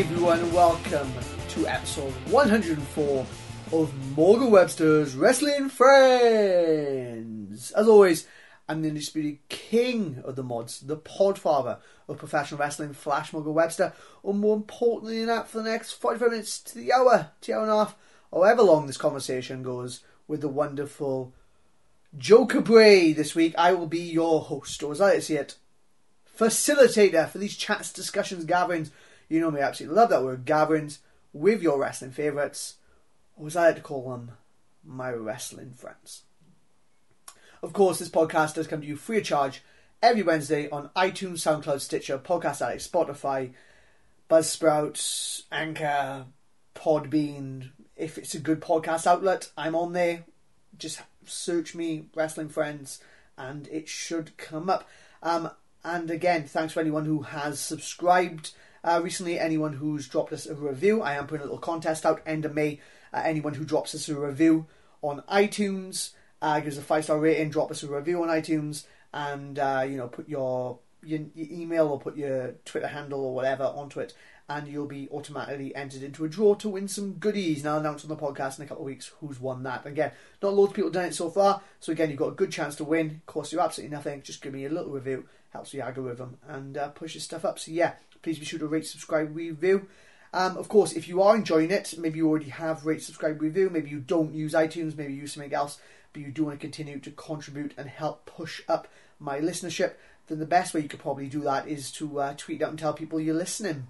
Everyone, welcome to episode 104 of Morgan Webster's Wrestling Friends. As always, I'm the undisputed king of the mods, the podfather of professional wrestling, Flash Morgan Webster, or more importantly than that, for the next 45 minutes to the hour, to the hour and a half, however long this conversation goes, with the wonderful Joe Cabray this week. I will be your host, or as I see it, facilitator for these chats, discussions, gatherings. You know me, I absolutely love that word, gatherings, with your wrestling favourites, or as I like to call them, my wrestling friends. Of course, this podcast does come to you free of charge every Wednesday on iTunes, SoundCloud, Stitcher, Podcast Addict, Spotify, Buzzsprout, Anchor, Podbean. If it's a good podcast outlet, I'm on there. Just search me, Wrestling Friends, and it should come up. Um, and again, thanks for anyone who has subscribed uh, recently, anyone who's dropped us a review. I am putting a little contest out end of May. Uh, anyone who drops us a review on iTunes, uh, gives a five star rating, drop us a review on iTunes, and uh, you know put your, your your email or put your Twitter handle or whatever onto it, and you'll be automatically entered into a draw to win some goodies. And I'll announce on the podcast in a couple of weeks who's won that. Again, not loads of people done it so far, so again, you've got a good chance to win. Costs you absolutely nothing. Just give me a little review, helps the algorithm, and uh, pushes stuff up. So yeah, please be sure to rate, subscribe, review. Um, of course, if you are enjoying it, maybe you already have rate, subscribe, review. Maybe you don't use iTunes, maybe you use something else, but you do want to continue to contribute and help push up my listenership. Then the best way you could probably do that is to uh, tweet out and tell people you're listening.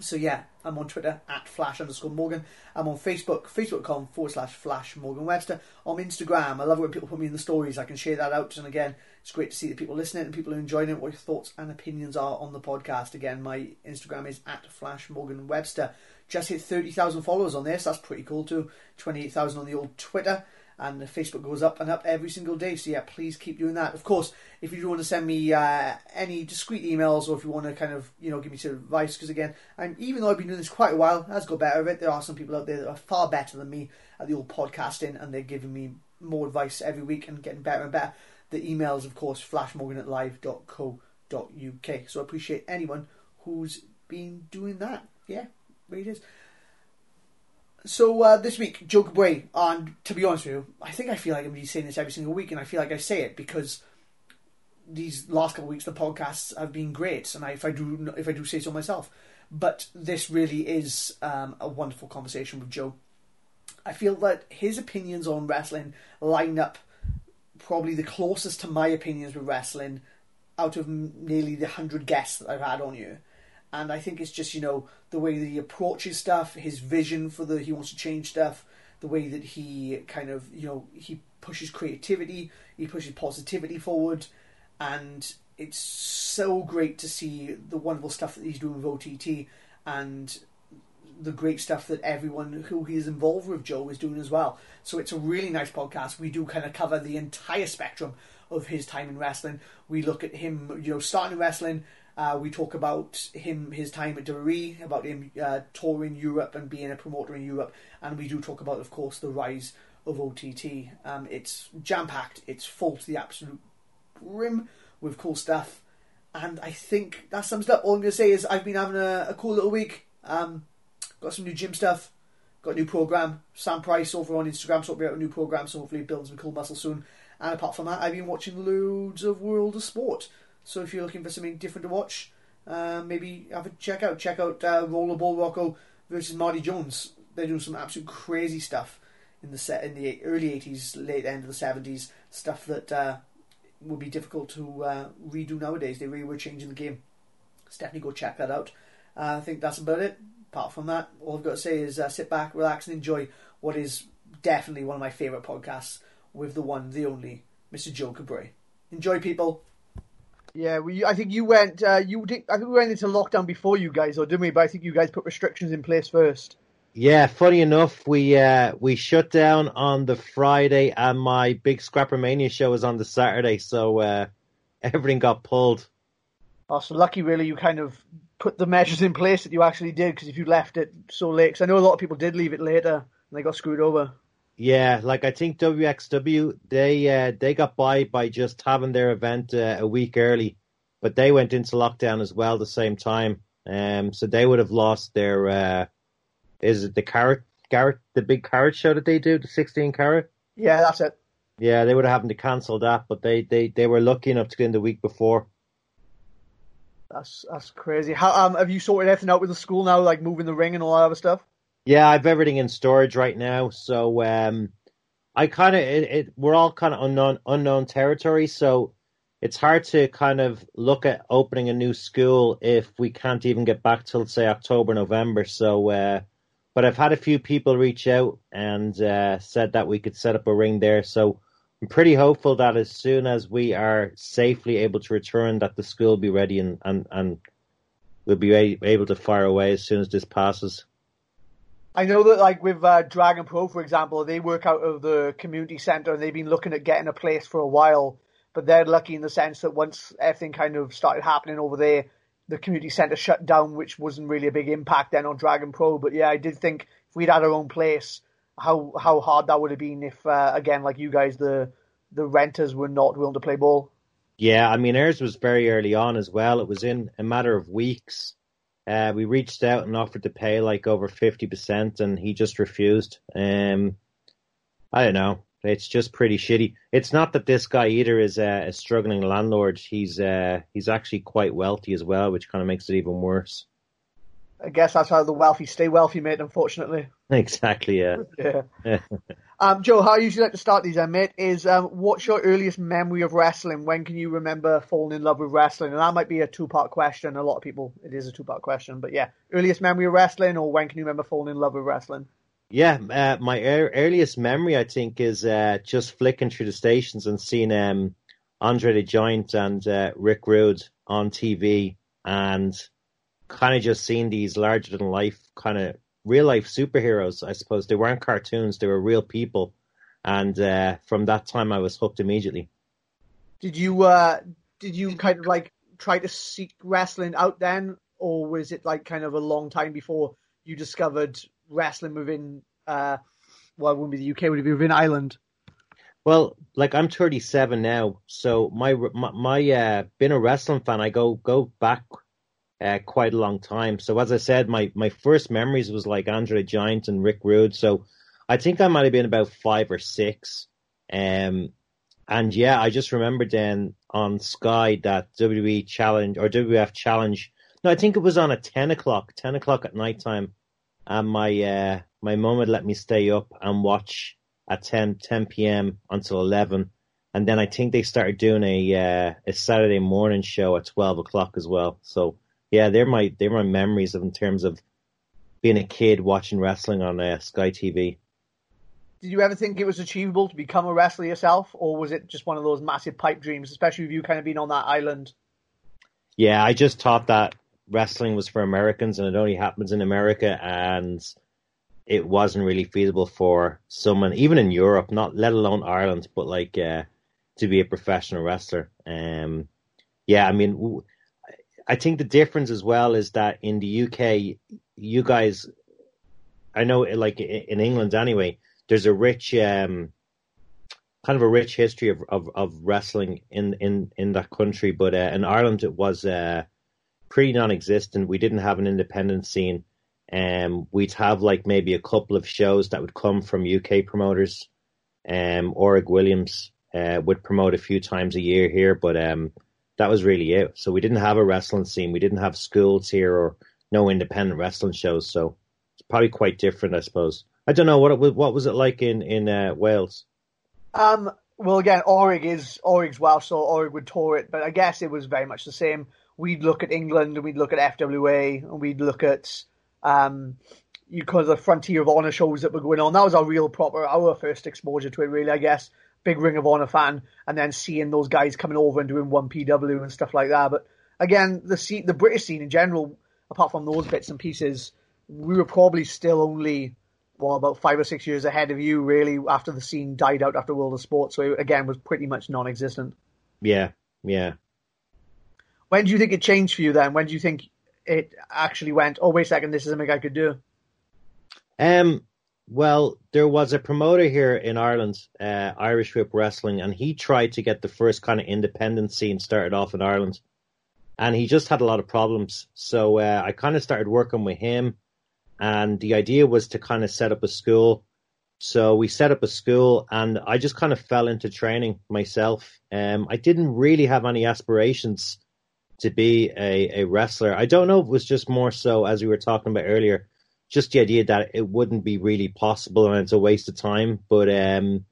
So yeah, I'm on Twitter at flash underscore Morgan. I'm on Facebook, facebook.com forward slash flash Morgan Webster. On Instagram, I love when people put me in the stories. I can share that out. And again, it's great to see that people listening and people are enjoying it. What your thoughts and opinions are on the podcast. Again, my Instagram is at flash Morgan Webster. Just hit 30,000 followers on this. That's pretty cool too. 28,000 on the old Twitter and Facebook goes up and up every single day. So yeah, please keep doing that. Of course, if you do want to send me uh, any discreet emails, or if you want to kind of you know give me some advice, because again, I'm even though I've been doing this quite a while, has got better at it. There are some people out there that are far better than me at the old podcasting, and they're giving me more advice every week and getting better and better. The emails, of course, flashmorgan at live.co.uk. So I appreciate anyone who's been doing that. Yeah, really is. So uh, this week, Joe Cabray, and to be honest with you, I think I feel like I'm be saying this every single week, and I feel like I say it because these last couple of weeks the podcasts have been great, and I, if I do if I do say so myself, but this really is um, a wonderful conversation with Joe. I feel that his opinions on wrestling line up probably the closest to my opinions with wrestling out of nearly the hundred guests that I've had on you and I think it's just you know the way that he approaches stuff, his vision for the he wants to change stuff, the way that he kind of you know he pushes creativity, he pushes positivity forward, and it's so great to see the wonderful stuff that he's doing with OTT and the great stuff that everyone who he is involved with Joe is doing as well. So it's a really nice podcast. We do kind of cover the entire spectrum of his time in wrestling. We look at him, you know, starting wrestling uh, we talk about him, his time at WWE, about him uh, touring Europe and being a promoter in Europe, and we do talk about, of course, the rise of OTT. Um, it's jam packed, it's full to the absolute brim with cool stuff, and I think that sums it up. All I'm going to say is I've been having a, a cool little week. Um, got some new gym stuff, got a new program. Sam Price over on Instagram sorted out a new program, so hopefully building some cool muscle soon. And apart from that, I've been watching loads of World of Sport. So if you're looking for something different to watch, uh, maybe have a check out. Check out uh, Rollerball Rocco versus Marty Jones. They're doing some absolute crazy stuff in the set in the early '80s, late end of the '70s. Stuff that uh, would be difficult to uh, redo nowadays. They really were changing the game. So definitely go check that out. Uh, I think that's about it. Apart from that, all I've got to say is uh, sit back, relax, and enjoy what is definitely one of my favourite podcasts with the one, the only, Mr. Joe Cabray. Enjoy, people. Yeah, we. I think you went. Uh, you did. I think we went into lockdown before you guys, or didn't we? But I think you guys put restrictions in place first. Yeah, funny enough, we uh, we shut down on the Friday, and my big Scrapper Mania show was on the Saturday, so uh, everything got pulled. Oh, so lucky, really, you kind of put the measures in place that you actually did. Because if you left it so late, because I know a lot of people did leave it later and they got screwed over. Yeah, like I think WXW they uh, they got by by just having their event uh, a week early, but they went into lockdown as well the same time, Um, so they would have lost their. Uh, is it the carrot? Garrett, the big carrot show that they do, the sixteen carat. Yeah, that's it. Yeah, they would have having to cancel that, but they, they, they were lucky enough to get in the week before. That's that's crazy. How um have you sorted everything out with the school now, like moving the ring and all that other stuff? Yeah, I've everything in storage right now, so um, I kind of it, it, we're all kind of unknown unknown territory, so it's hard to kind of look at opening a new school if we can't even get back till say October November. So, uh, but I've had a few people reach out and uh, said that we could set up a ring there, so I'm pretty hopeful that as soon as we are safely able to return, that the school will be ready and and, and we'll be able to fire away as soon as this passes. I know that, like with uh, Dragon Pro, for example, they work out of the community center and they've been looking at getting a place for a while. But they're lucky in the sense that once everything kind of started happening over there, the community center shut down, which wasn't really a big impact then on Dragon Pro. But yeah, I did think if we'd had our own place, how how hard that would have been if uh, again like you guys the the renters were not willing to play ball. Yeah, I mean ours was very early on as well. It was in a matter of weeks. Uh, we reached out and offered to pay like over fifty percent, and he just refused. Um, I don't know. It's just pretty shitty. It's not that this guy either is a, a struggling landlord. He's uh, he's actually quite wealthy as well, which kind of makes it even worse. I guess that's how the wealthy stay wealthy, mate. Unfortunately. Exactly. Yeah. yeah. um, Joe, how I usually like to start these, then, mate, is um, what's your earliest memory of wrestling? When can you remember falling in love with wrestling? And that might be a two-part question. A lot of people, it is a two-part question, but yeah, earliest memory of wrestling, or when can you remember falling in love with wrestling? Yeah, uh, my er- earliest memory, I think, is uh, just flicking through the stations and seeing um, Andre the Giant and uh, Rick Rude on TV, and kind of just seeing these larger than life kind of real life superheroes. I suppose they weren't cartoons; they were real people, and uh, from that time, I was hooked immediately. Did you uh, did you kind of like try to seek wrestling out then, or was it like kind of a long time before you discovered wrestling within? Uh, well, it wouldn't be the UK; would it be within Ireland? Well, like I'm 37 now, so my my, my uh, being a wrestling fan, I go go back uh, quite a long time. So as I said, my my first memories was like Andre Giant and Rick Rude. So I think I might have been about five or six. Um, and yeah, I just remember then on Sky that WWE Challenge or WWF Challenge. No, I think it was on at ten o'clock, ten o'clock at night time, and my uh, my mum had let me stay up and watch at 10, 10 p.m. until eleven, and then I think they started doing a uh, a Saturday morning show at twelve o'clock as well. So yeah, they're my they're my memories of in terms of being a kid watching wrestling on uh, Sky TV. Did you ever think it was achievable to become a wrestler yourself, or was it just one of those massive pipe dreams, especially with you kind of being on that island? Yeah, I just thought that wrestling was for Americans and it only happens in America, and it wasn't really feasible for someone, even in Europe, not let alone Ireland, but like uh, to be a professional wrestler. Um, yeah, I mean, I think the difference as well is that in the UK, you guys, I know, like in England anyway, there's a rich, um, kind of a rich history of, of, of wrestling in, in, in that country. But uh, in Ireland, it was uh, pretty non-existent. We didn't have an independent scene. Um, we'd have like maybe a couple of shows that would come from UK promoters. Um, Williams uh, would promote a few times a year here, but um, that was really it. So we didn't have a wrestling scene. We didn't have schools here or no independent wrestling shows. So it's probably quite different, I suppose. I don't know what it was, what was it like in in uh, Wales. Um. Well, again, Orig is Orig's Welsh, so Orig would tour it, but I guess it was very much the same. We'd look at England and we'd look at FWA and we'd look at um, you call the Frontier of Honor shows that were going on. That was our real proper our first exposure to it, really. I guess big Ring of Honor fan, and then seeing those guys coming over and doing one PW and stuff like that. But again, the scene, the British scene in general, apart from those bits and pieces, we were probably still only well about five or six years ahead of you, really, after the scene died out after World of Sport. So it, again, was pretty much non-existent. Yeah, yeah. When do you think it changed for you? Then, when do you think it actually went? Oh, wait a second, this is something I could do. Um, well, there was a promoter here in Ireland, uh, Irish Whip Wrestling, and he tried to get the first kind of independent scene started off in Ireland. and he just had a lot of problems. So uh, I kind of started working with him, and the idea was to kind of set up a school. So we set up a school, and I just kind of fell into training myself. Um, I didn't really have any aspirations to be a, a wrestler. I don't know if it was just more so as we were talking about earlier, just the idea that it wouldn't be really possible and it's a waste of time. But um,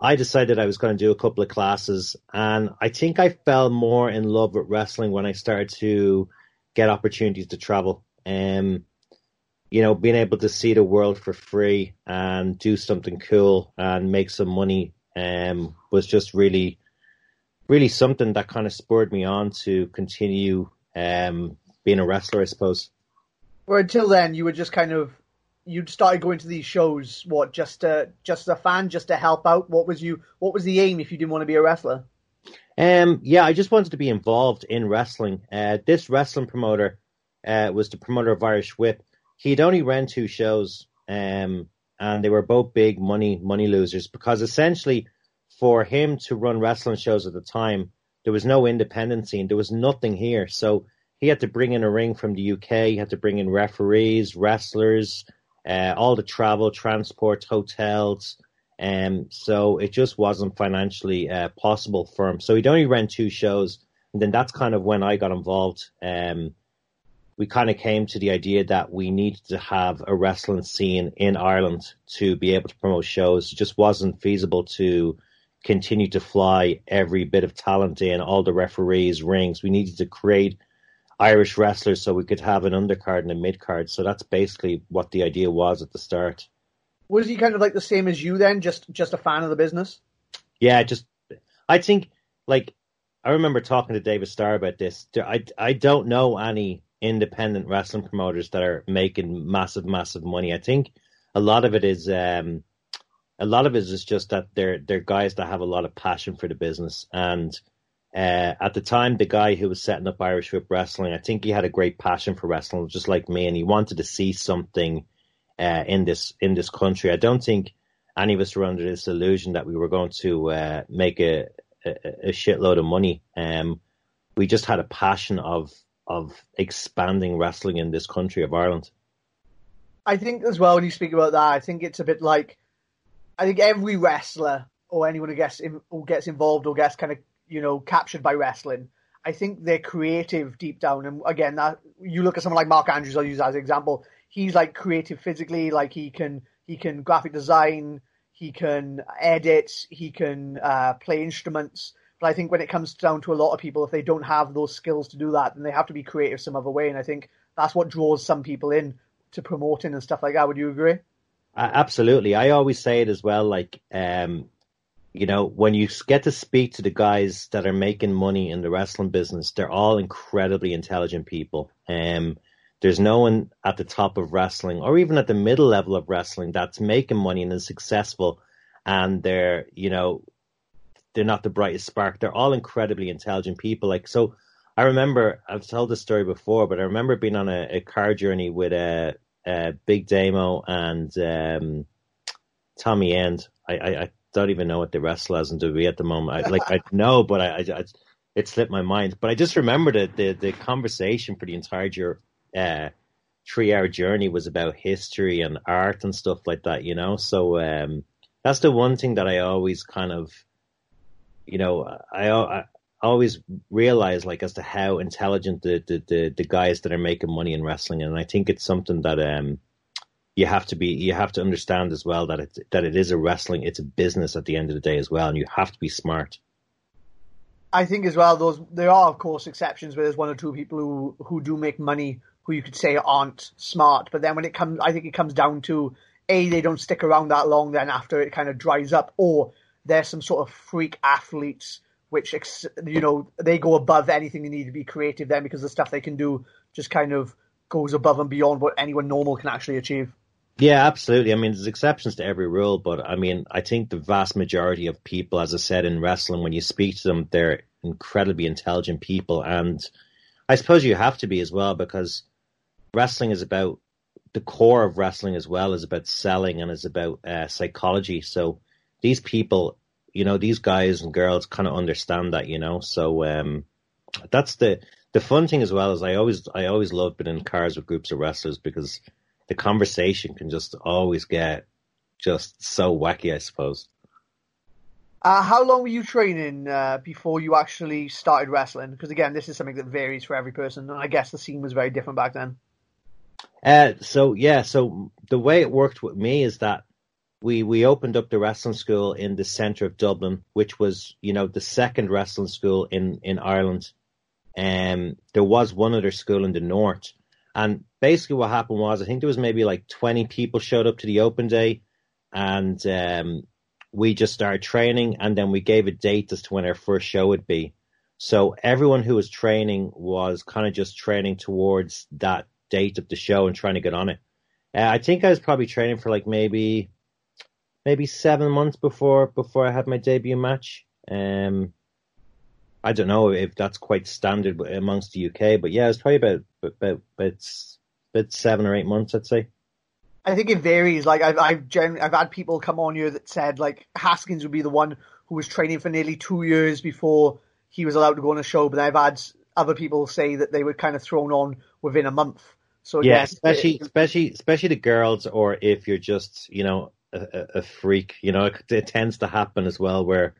I decided I was going to do a couple of classes, and I think I fell more in love with wrestling when I started to get opportunities to travel. Um, you know, being able to see the world for free and do something cool and make some money um, was just really, really something that kind of spurred me on to continue um, being a wrestler, I suppose. Well, until then, you were just kind of you'd started going to these shows. What just uh, just a fan, just to help out. What was you? What was the aim if you didn't want to be a wrestler? Um, yeah, I just wanted to be involved in wrestling. Uh, this wrestling promoter uh, was the promoter of Irish Whip. He'd only ran two shows, um, and they were both big money money losers because essentially, for him to run wrestling shows at the time, there was no independent scene. There was nothing here, so he had to bring in a ring from the UK. He had to bring in referees, wrestlers, uh, all the travel, transport, hotels. Um, so it just wasn't financially uh, possible for him. So he'd only run two shows, and then that's kind of when I got involved. Um, we kind of came to the idea that we needed to have a wrestling scene in Ireland to be able to promote shows. It just wasn't feasible to continue to fly every bit of talent in, all the referees, rings. We needed to create Irish wrestlers so we could have an undercard and a mid card. So that's basically what the idea was at the start. Was he kind of like the same as you then, just just a fan of the business? Yeah, just I think like I remember talking to David Starr about this. I I don't know any independent wrestling promoters that are making massive massive money. I think a lot of it is um a lot of it is just that they're they're guys that have a lot of passion for the business and uh, at the time, the guy who was setting up Irish Whip Wrestling, I think he had a great passion for wrestling, just like me, and he wanted to see something uh, in this in this country. I don't think any of us were under this illusion that we were going to uh, make a, a, a, shitload of money. Um, we just had a passion of of expanding wrestling in this country of Ireland. I think as well when you speak about that, I think it's a bit like I think every wrestler or anyone who gets in, who gets involved or gets kind of you know, captured by wrestling. I think they're creative deep down. And again, that you look at someone like Mark Andrews, I'll use as an example. He's like creative physically, like he can he can graphic design, he can edit, he can uh, play instruments. But I think when it comes down to a lot of people, if they don't have those skills to do that, then they have to be creative some other way. And I think that's what draws some people in to promoting and stuff like that. Would you agree? Uh, absolutely. I always say it as well. Like, um, you know, when you get to speak to the guys that are making money in the wrestling business, they're all incredibly intelligent people. Um, there's no one at the top of wrestling or even at the middle level of wrestling that's making money and is successful and they're, you know, they're not the brightest spark. They're all incredibly intelligent people. Like, so I remember, I've told this story before, but I remember being on a, a car journey with a, a Big Damo and um, Tommy End. I, I, I don't even know what the wrestler is in WWE at the moment. I, like I know, but I, I, I, it slipped my mind. But I just remember that the the conversation for the entire year, uh, three hour journey was about history and art and stuff like that. You know, so um, that's the one thing that I always kind of, you know, I, I always realize like as to how intelligent the, the, the, the, guys that are making money in wrestling, and I think it's something that um you have to be you have to understand as well that it that it is a wrestling it's a business at the end of the day as well and you have to be smart. I think as well those there are of course exceptions where there's one or two people who who do make money who you could say aren't smart. But then when it comes i think it comes down to a they don't stick around that long then after it kind of dries up or there's some sort of freak athletes which you know they go above anything they need to be creative then because the stuff they can do just kind of goes above and beyond what anyone normal can actually achieve yeah, absolutely. I mean, there's exceptions to every rule, but I mean, I think the vast majority of people, as I said in wrestling, when you speak to them, they're incredibly intelligent people, and I suppose you have to be as well because wrestling is about the core of wrestling as well is about selling and is about uh, psychology. So these people, you know, these guys and girls kind of understand that, you know. So um, that's the the fun thing as well is I always I always love being in cars with groups of wrestlers because the conversation can just always get just so wacky, I suppose. Uh, how long were you training uh, before you actually started wrestling? Because again, this is something that varies for every person, and I guess the scene was very different back then. Uh, so yeah, so the way it worked with me is that we we opened up the wrestling school in the centre of Dublin, which was you know the second wrestling school in in Ireland. Um, there was one other school in the north, and basically what happened was I think there was maybe like twenty people showed up to the open day, and um, we just started training, and then we gave a date as to when our first show would be. So everyone who was training was kind of just training towards that date of the show and trying to get on it. Uh, I think I was probably training for like maybe maybe seven months before before I had my debut match. Um, I don't know if that's quite standard amongst the UK, but yeah, it's probably about about about, about seven or eight months, I'd say. I think it varies. Like I've I've, gen- I've had people come on here that said like Haskins would be the one who was training for nearly two years before he was allowed to go on a show, but I've had other people say that they were kind of thrown on within a month. So yeah, especially it, especially especially the girls, or if you're just you know a, a freak. You know, it, it, tends to happen as well where,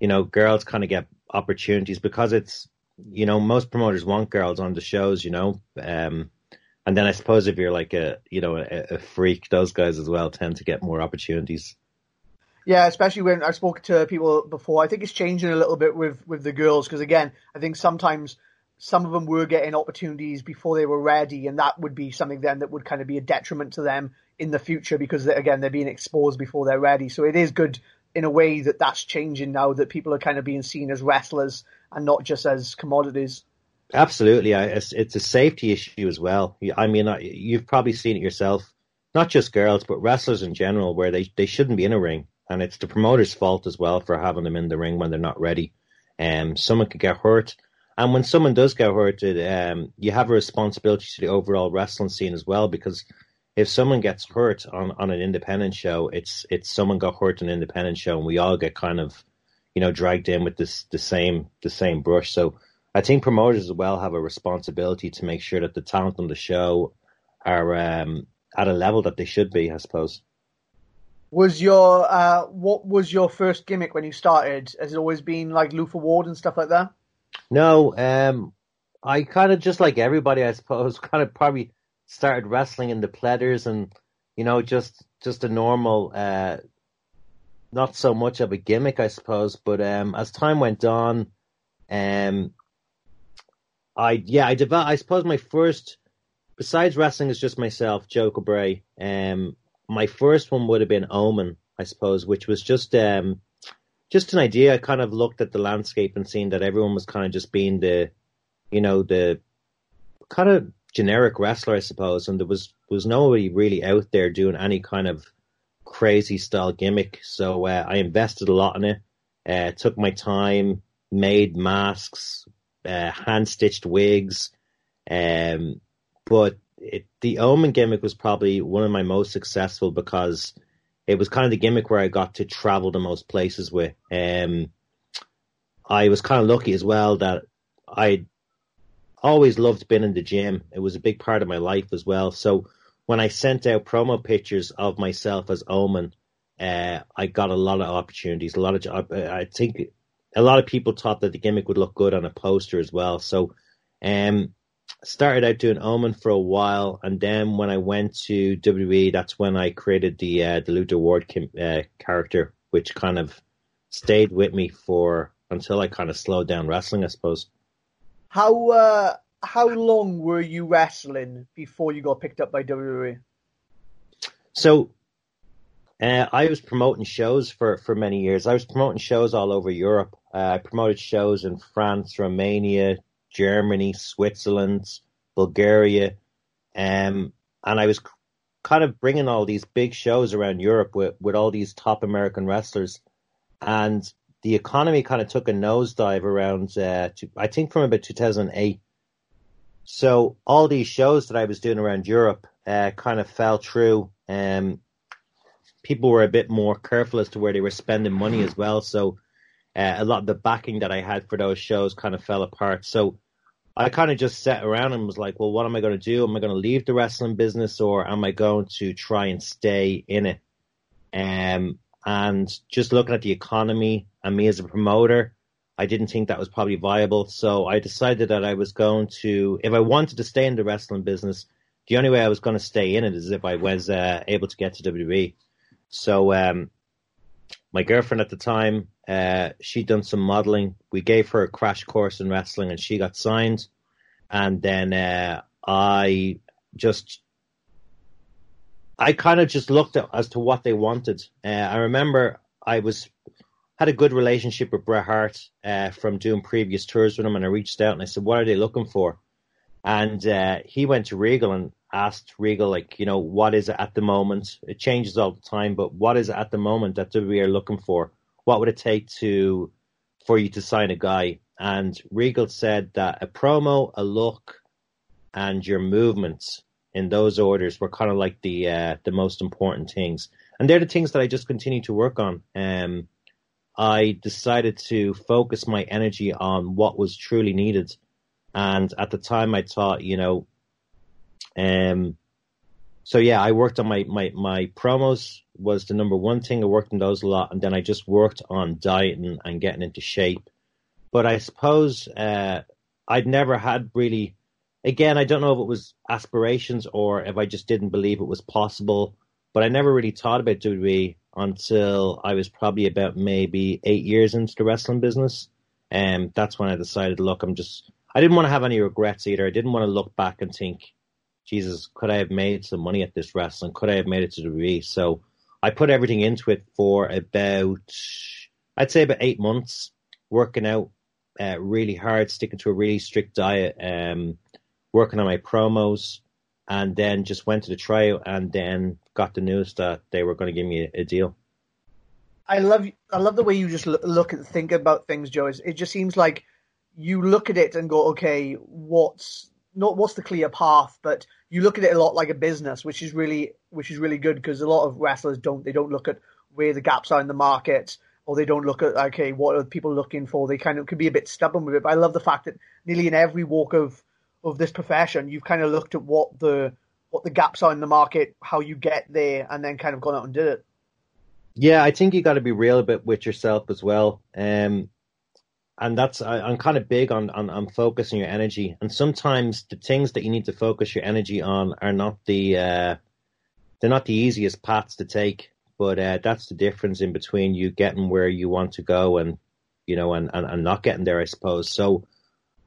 you know, girls kind of get opportunities because it's, you know, most promoters want girls on the shows, you know. Um, and then I suppose if you're like a, you know, a, a freak, those guys as well tend to get more opportunities. Yeah, especially when I spoke to people before. I think it's changing a little bit with with the girls because again, I think sometimes some of them were getting opportunities before they were ready, and that would be something then that would kind of be a detriment to them in the future because again they're being exposed before they're ready. So it is good in a way that that's changing now that people are kind of being seen as wrestlers and not just as commodities. Absolutely, it's, it's a safety issue as well. I mean, you've probably seen it yourself, not just girls but wrestlers in general, where they they shouldn't be in a ring, and it's the promoter's fault as well for having them in the ring when they're not ready. Um, someone could get hurt. And when someone does get hurt, um, you have a responsibility to the overall wrestling scene as well because if someone gets hurt on, on an independent show, it's it's someone got hurt on an independent show, and we all get kind of, you know, dragged in with this the same the same brush. So I think promoters as well have a responsibility to make sure that the talent on the show are um, at a level that they should be. I suppose. Was your uh, what was your first gimmick when you started? Has it always been like Luther Ward and stuff like that? No, um, I kind of just like everybody, I suppose, kind of probably started wrestling in the pleathers and you know just just a normal uh not so much of a gimmick I suppose but um as time went on um I yeah I developed I suppose my first besides wrestling is just myself Joe Cabray um my first one would have been Omen I suppose which was just um just an idea. I kind of looked at the landscape and seen that everyone was kind of just being the you know the kind of generic wrestler, I suppose, and there was was nobody really out there doing any kind of crazy style gimmick. So uh, I invested a lot in it. Uh, took my time, made masks, uh, hand stitched wigs, um, but it, the Omen gimmick was probably one of my most successful because it was kind of the gimmick where I got to travel the most places with. Um, I was kind of lucky as well that I always loved being in the gym. It was a big part of my life as well. So when I sent out promo pictures of myself as Omen, uh, I got a lot of opportunities. A lot of I think a lot of people thought that the gimmick would look good on a poster as well. So, um, started out doing Omen for a while, and then when I went to WWE, that's when I created the uh, the Luther Ward uh, character, which kind of stayed with me for until I kind of slowed down wrestling, I suppose. How uh, how long were you wrestling before you got picked up by WWE? So, uh, I was promoting shows for, for many years. I was promoting shows all over Europe. Uh, I promoted shows in France, Romania, Germany, Switzerland, Bulgaria, um, and I was kind of bringing all these big shows around Europe with, with all these top American wrestlers. And the economy kind of took a nosedive around, uh, to, I think from about 2008. So all these shows that I was doing around Europe uh, kind of fell through. Um, people were a bit more careful as to where they were spending money as well. So uh, a lot of the backing that I had for those shows kind of fell apart. So I kind of just sat around and was like, well, what am I going to do? Am I going to leave the wrestling business or am I going to try and stay in it? Um, and just looking at the economy and me as a promoter, I didn't think that was probably viable. So I decided that I was going to, if I wanted to stay in the wrestling business, the only way I was going to stay in it is if I was uh, able to get to WWE. So um, my girlfriend at the time, uh, she'd done some modeling. We gave her a crash course in wrestling, and she got signed. And then uh, I just, I kind of just looked at as to what they wanted. Uh, I remember I was had a good relationship with Bret Hart uh, from doing previous tours with him, and I reached out and I said, "What are they looking for?" And uh, he went to Regal and asked Regal, like, you know, what is it at the moment? It changes all the time, but what is it at the moment that WWE are looking for? What would it take to for you to sign a guy? And Regal said that a promo, a look, and your movements in those orders were kind of like the uh, the most important things, and they're the things that I just continue to work on. Um, I decided to focus my energy on what was truly needed. And at the time, I thought, you know, um, so yeah, I worked on my, my, my promos was the number one thing. I worked on those a lot. And then I just worked on dieting and getting into shape. But I suppose, uh, I'd never had really, again, I don't know if it was aspirations or if I just didn't believe it was possible, but I never really thought about WWE until I was probably about maybe eight years into the wrestling business. And um, that's when I decided, look, I'm just, I didn't want to have any regrets either. I didn't want to look back and think, Jesus, could I have made some money at this wrestling? Could I have made it to the WWE? So I put everything into it for about, I'd say about eight months, working out uh, really hard, sticking to a really strict diet, um, working on my promos, and then just went to the trial and then got the news that they were going to give me a, deal. I love I love the way you just look and think about things, Joe. It just seems like you look at it and go, okay, what's not what's the clear path, but you look at it a lot like a business, which is really which is really good because a lot of wrestlers don't they don't look at where the gaps are in the market or they don't look at okay what are people looking for. They kind of can be a bit stubborn with it. But I love the fact that nearly in every walk of of this profession, you've kind of looked at what the what the gaps are in the market, how you get there, and then kind of gone out and did it. Yeah, I think you got to be real a bit with yourself as well. Um, and that's I, am kind of big on, on on focusing your energy. And sometimes the things that you need to focus your energy on are not the uh, they're not the easiest paths to take. But uh, that's the difference in between you getting where you want to go and you know and, and, and not getting there, I suppose. So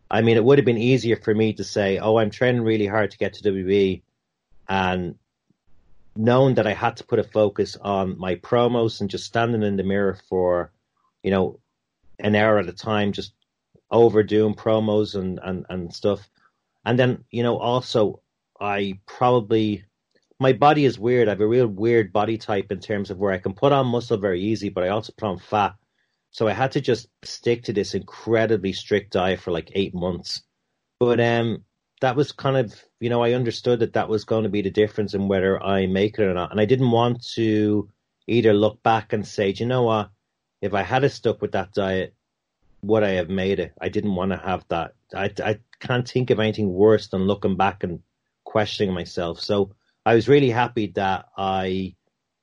I mean, it would have been easier for me to say, "Oh, I'm training really hard to get to WWE," and knowing that I had to put a focus on my promos and just standing in the mirror for, you know, an hour at a time, just overdoing promos and and and stuff. And then, you know, also I probably my body is weird. I have a real weird body type in terms of where I can put on muscle very easy, but I also put on fat. So I had to just stick to this incredibly strict diet for like eight months. But um, that was kind of, you know, I understood that that was going to be the difference in whether I make it or not. And I didn't want to either look back and say, you know what, if I had stuck with that diet, would I have made it? I didn't want to have that. I, I can't think of anything worse than looking back and questioning myself. So I was really happy that I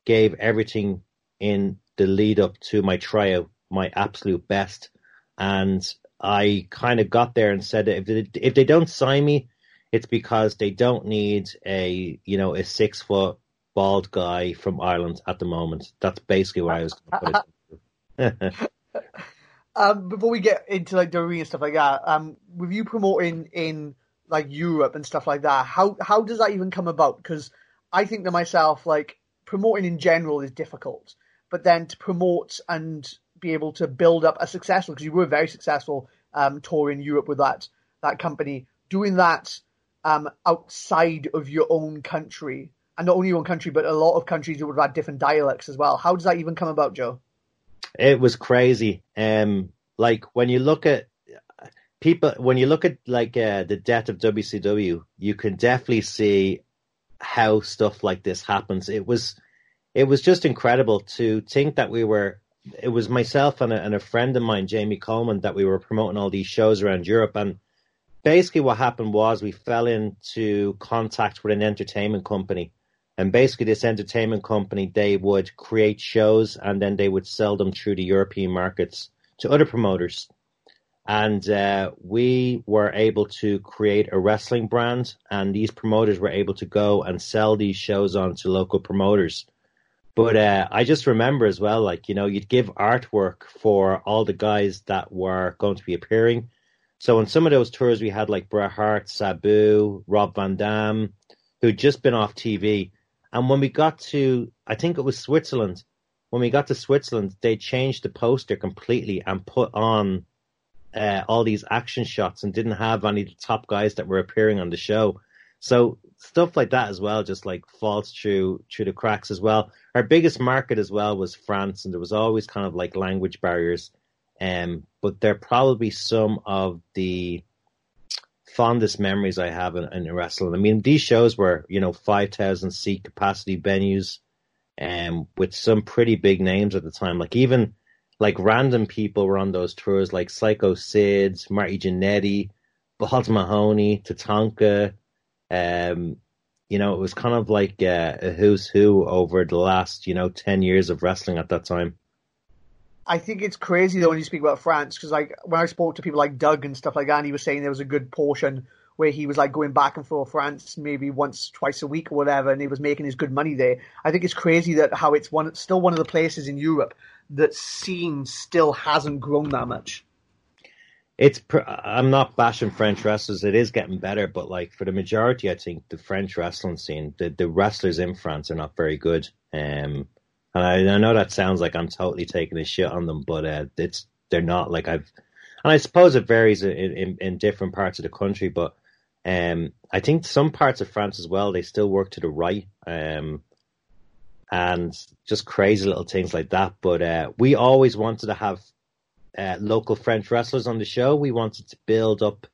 gave everything in the lead up to my tryout my absolute best. And I kind of got there and said if they, if they don't sign me, it's because they don't need a you know a six foot bald guy from Ireland at the moment. That's basically what I was. Going to put um, before we get into like WWE and stuff like that, um, with you promoting in like Europe and stuff like that, how how does that even come about? Because I think to myself, like promoting in general is difficult, but then to promote and be able to build up a successful because you were very successful um, tour in Europe with that that company. Doing that um, outside of your own country, and not only your own country, but a lot of countries that would have had different dialects as well. How does that even come about, Joe? It was crazy. Um, like when you look at people, when you look at like uh, the death of WCW, you can definitely see how stuff like this happens. It was, it was just incredible to think that we were it was myself and a, and a friend of mine, Jamie Coleman, that we were promoting all these shows around Europe. And basically what happened was we fell into contact with an entertainment company. And basically this entertainment company, they would create shows and then they would sell them through the European markets to other promoters. And uh, we were able to create a wrestling brand and these promoters were able to go and sell these shows on to local promoters. But uh, I just remember as well, like, you know, you'd give artwork for all the guys that were going to be appearing so on some of those tours, we had like Bret Hart, Sabu, Rob Van Dam, who'd just been off TV. And when we got to, I think it was Switzerland, when we got to Switzerland, they changed the poster completely and put on uh, all these action shots and didn't have any of the top guys that were appearing on the show. So stuff like that as well, just like falls through through the cracks as well. Our biggest market as well was France, and there was always kind of like language barriers. Um, but they're probably some of the fondest memories I have in, in wrestling. I mean, these shows were, you know, 5,000 seat capacity venues um, with some pretty big names at the time. Like even like random people were on those tours, like Psycho Sids, Marty Jannetty, Balls Mahoney, Tatanka. Um, you know, it was kind of like uh, a who's who over the last, you know, 10 years of wrestling at that time. I think it's crazy though when you speak about France because like when I spoke to people like Doug and stuff like that, and he was saying there was a good portion where he was like going back and forth France maybe once, twice a week or whatever, and he was making his good money there. I think it's crazy that how it's one still one of the places in Europe that scene still hasn't grown that much. It's I'm not bashing French wrestlers. It is getting better, but like for the majority, I think the French wrestling scene, the the wrestlers in France are not very good. Um, and I, I, know that sounds like I'm totally taking a shit on them, but uh, it's they're not. Like I've, and I suppose it varies in, in, in different parts of the country, but um, I think some parts of France as well they still work to the right, um, and just crazy little things like that. But uh, we always wanted to have uh, local French wrestlers on the show. We wanted to build up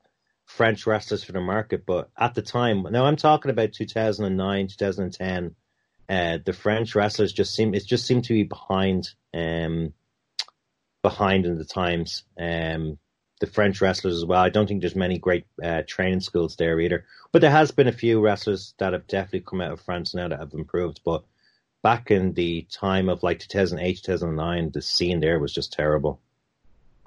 French wrestlers for the market, but at the time, now I'm talking about 2009, 2010 uh, the French wrestlers just seem it just seemed to be behind um, behind in the times. Um, the French wrestlers as well. I don't think there's many great uh, training schools there either. But there has been a few wrestlers that have definitely come out of France now that have improved. But back in the time of like 2008, 2009, the scene there was just terrible.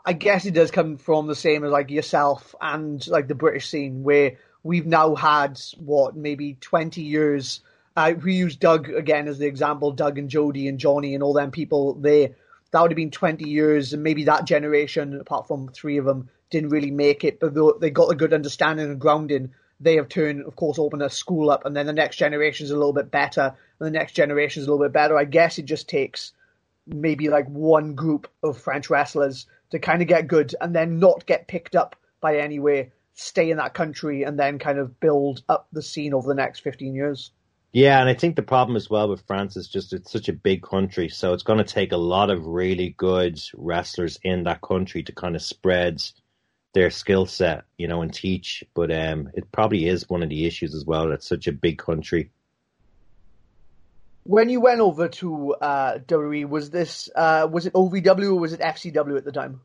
I guess it does come from the same as like yourself and like the British scene where we've now had what maybe 20 years uh, we use Doug again as the example, Doug and Jody and Johnny and all them people there. That would have been 20 years, and maybe that generation, apart from three of them, didn't really make it, but they got a good understanding and grounding. They have turned, of course, opened a school up, and then the next generation is a little bit better, and the next generation is a little bit better. I guess it just takes maybe like one group of French wrestlers to kind of get good and then not get picked up by anywhere, stay in that country, and then kind of build up the scene over the next 15 years. Yeah, and I think the problem as well with France is just it's such a big country, so it's going to take a lot of really good wrestlers in that country to kind of spread their skill set, you know, and teach. But um, it probably is one of the issues as well. It's such a big country. When you went over to uh, WWE, was this uh, was it OVW or was it FCW at the time?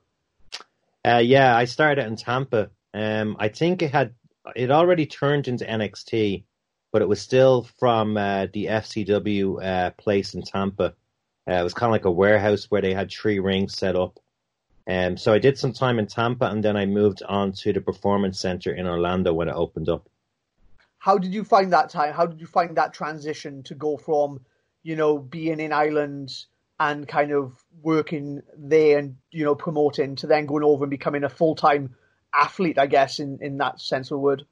Uh, yeah, I started in Tampa. Um, I think it had it already turned into NXT but it was still from uh, the FCW uh, place in Tampa. Uh, it was kind of like a warehouse where they had three rings set up. Um, so I did some time in Tampa, and then I moved on to the Performance Center in Orlando when it opened up. How did you find that time? How did you find that transition to go from, you know, being in Ireland and kind of working there and you know promoting to then going over and becoming a full time athlete? I guess in in that sense of the word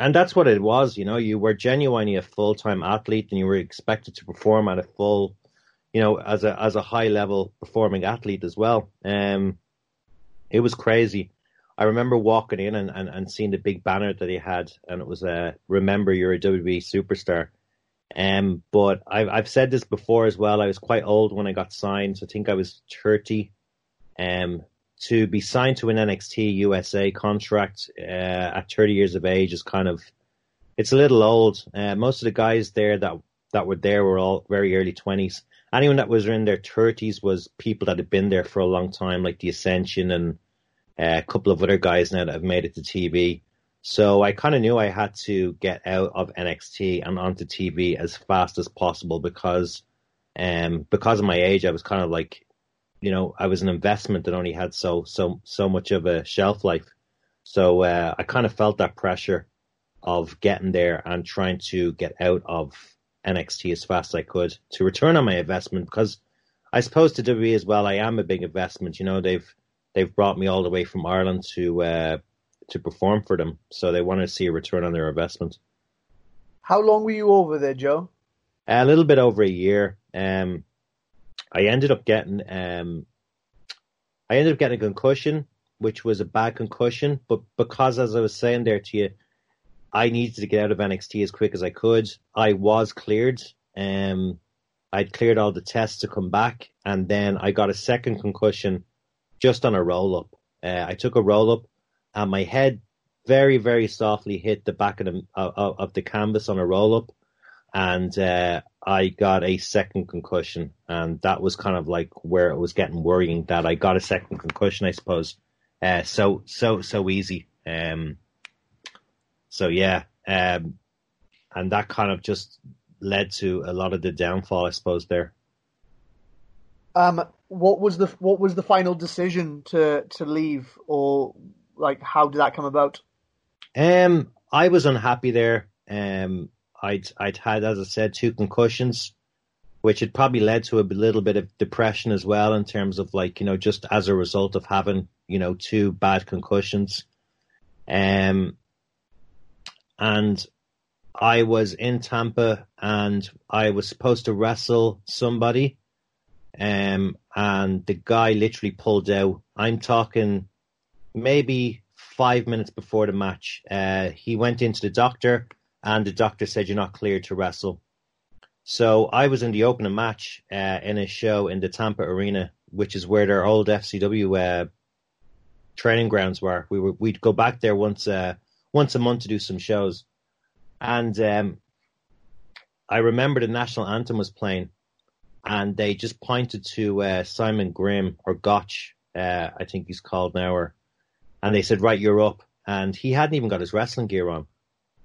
and that's what it was. You know, you were genuinely a full time athlete, and you were expected to perform at a full, you know, as a as a high level performing athlete as well. Um, it was crazy. I remember walking in and, and, and seeing the big banner that he had, and it was uh, "Remember, you're a WWE superstar." Um, but I've I've said this before as well. I was quite old when I got signed. So I think I was thirty. Um, to be signed to an NXT USA contract uh, at 30 years of age is kind of it's a little old. Uh, most of the guys there that that were there were all very early 20s. Anyone that was in their 30s was people that had been there for a long time, like the Ascension and a couple of other guys now that have made it to TV. So I kind of knew I had to get out of NXT and onto TV as fast as possible because, um, because of my age, I was kind of like, you know, I was an investment that only had so so so much of a shelf life. So uh, I kind of felt that pressure of getting there and trying to get out of NXT as fast as I could to return on my investment because I suppose to WWE as well, I am a big investment. You know, they've they've brought me all the way from Ireland to uh, to perform for them, so they want to see a return on their investment. How long were you over there, Joe? A little bit over a year. Um, I ended up getting um, I ended up getting a concussion, which was a bad concussion, but because as I was saying there to you, I needed to get out of NXT as quick as I could. I was cleared. Um, I'd cleared all the tests to come back, and then I got a second concussion just on a roll up. Uh, I took a roll up, and my head very, very softly hit the back of the of, of the canvas on a roll up, and uh, I got a second concussion, and that was kind of like where it was getting worrying that I got a second concussion, I suppose. Uh, so so so easy. Um, so yeah, um, and that kind of just led to a lot of the downfall, I suppose. There. Um, what was the what was the final decision to to leave, or like how did that come about? Um, I was unhappy there. Um, I'd I'd had, as I said, two concussions, which had probably led to a little bit of depression as well in terms of like you know just as a result of having you know two bad concussions. Um, and I was in Tampa and I was supposed to wrestle somebody. Um, and the guy literally pulled out. I'm talking maybe five minutes before the match. Uh, he went into the doctor and the doctor said, You're not cleared to wrestle. So I was in the opening match uh, in a show in the Tampa Arena, which is where their old FCW uh, training grounds were. We were we'd go back there once uh, once a month to do some shows, and um, I remember the national anthem was playing, and they just pointed to uh, Simon Grimm or Gotch, uh, I think he's called now, or, and they said, "Right, you're up." And he hadn't even got his wrestling gear on.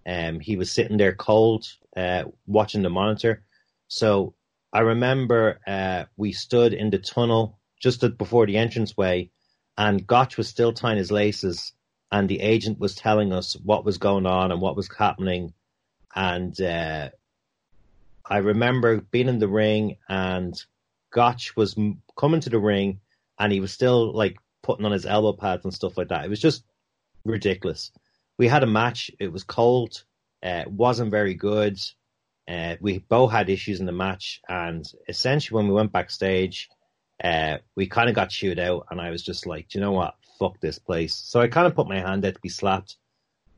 Um, he was sitting there cold, uh, watching the monitor. So I remember uh, we stood in the tunnel just before the entranceway, and Gotch was still tying his laces, and the agent was telling us what was going on and what was happening. And uh, I remember being in the ring, and Gotch was coming to the ring, and he was still like putting on his elbow pads and stuff like that. It was just ridiculous we had a match. It was cold. Uh, wasn't very good. Uh, we both had issues in the match, and essentially when we went backstage, uh, we kind of got chewed out, and I was just like, you know what, fuck this place. So I kind of put my hand out to be slapped,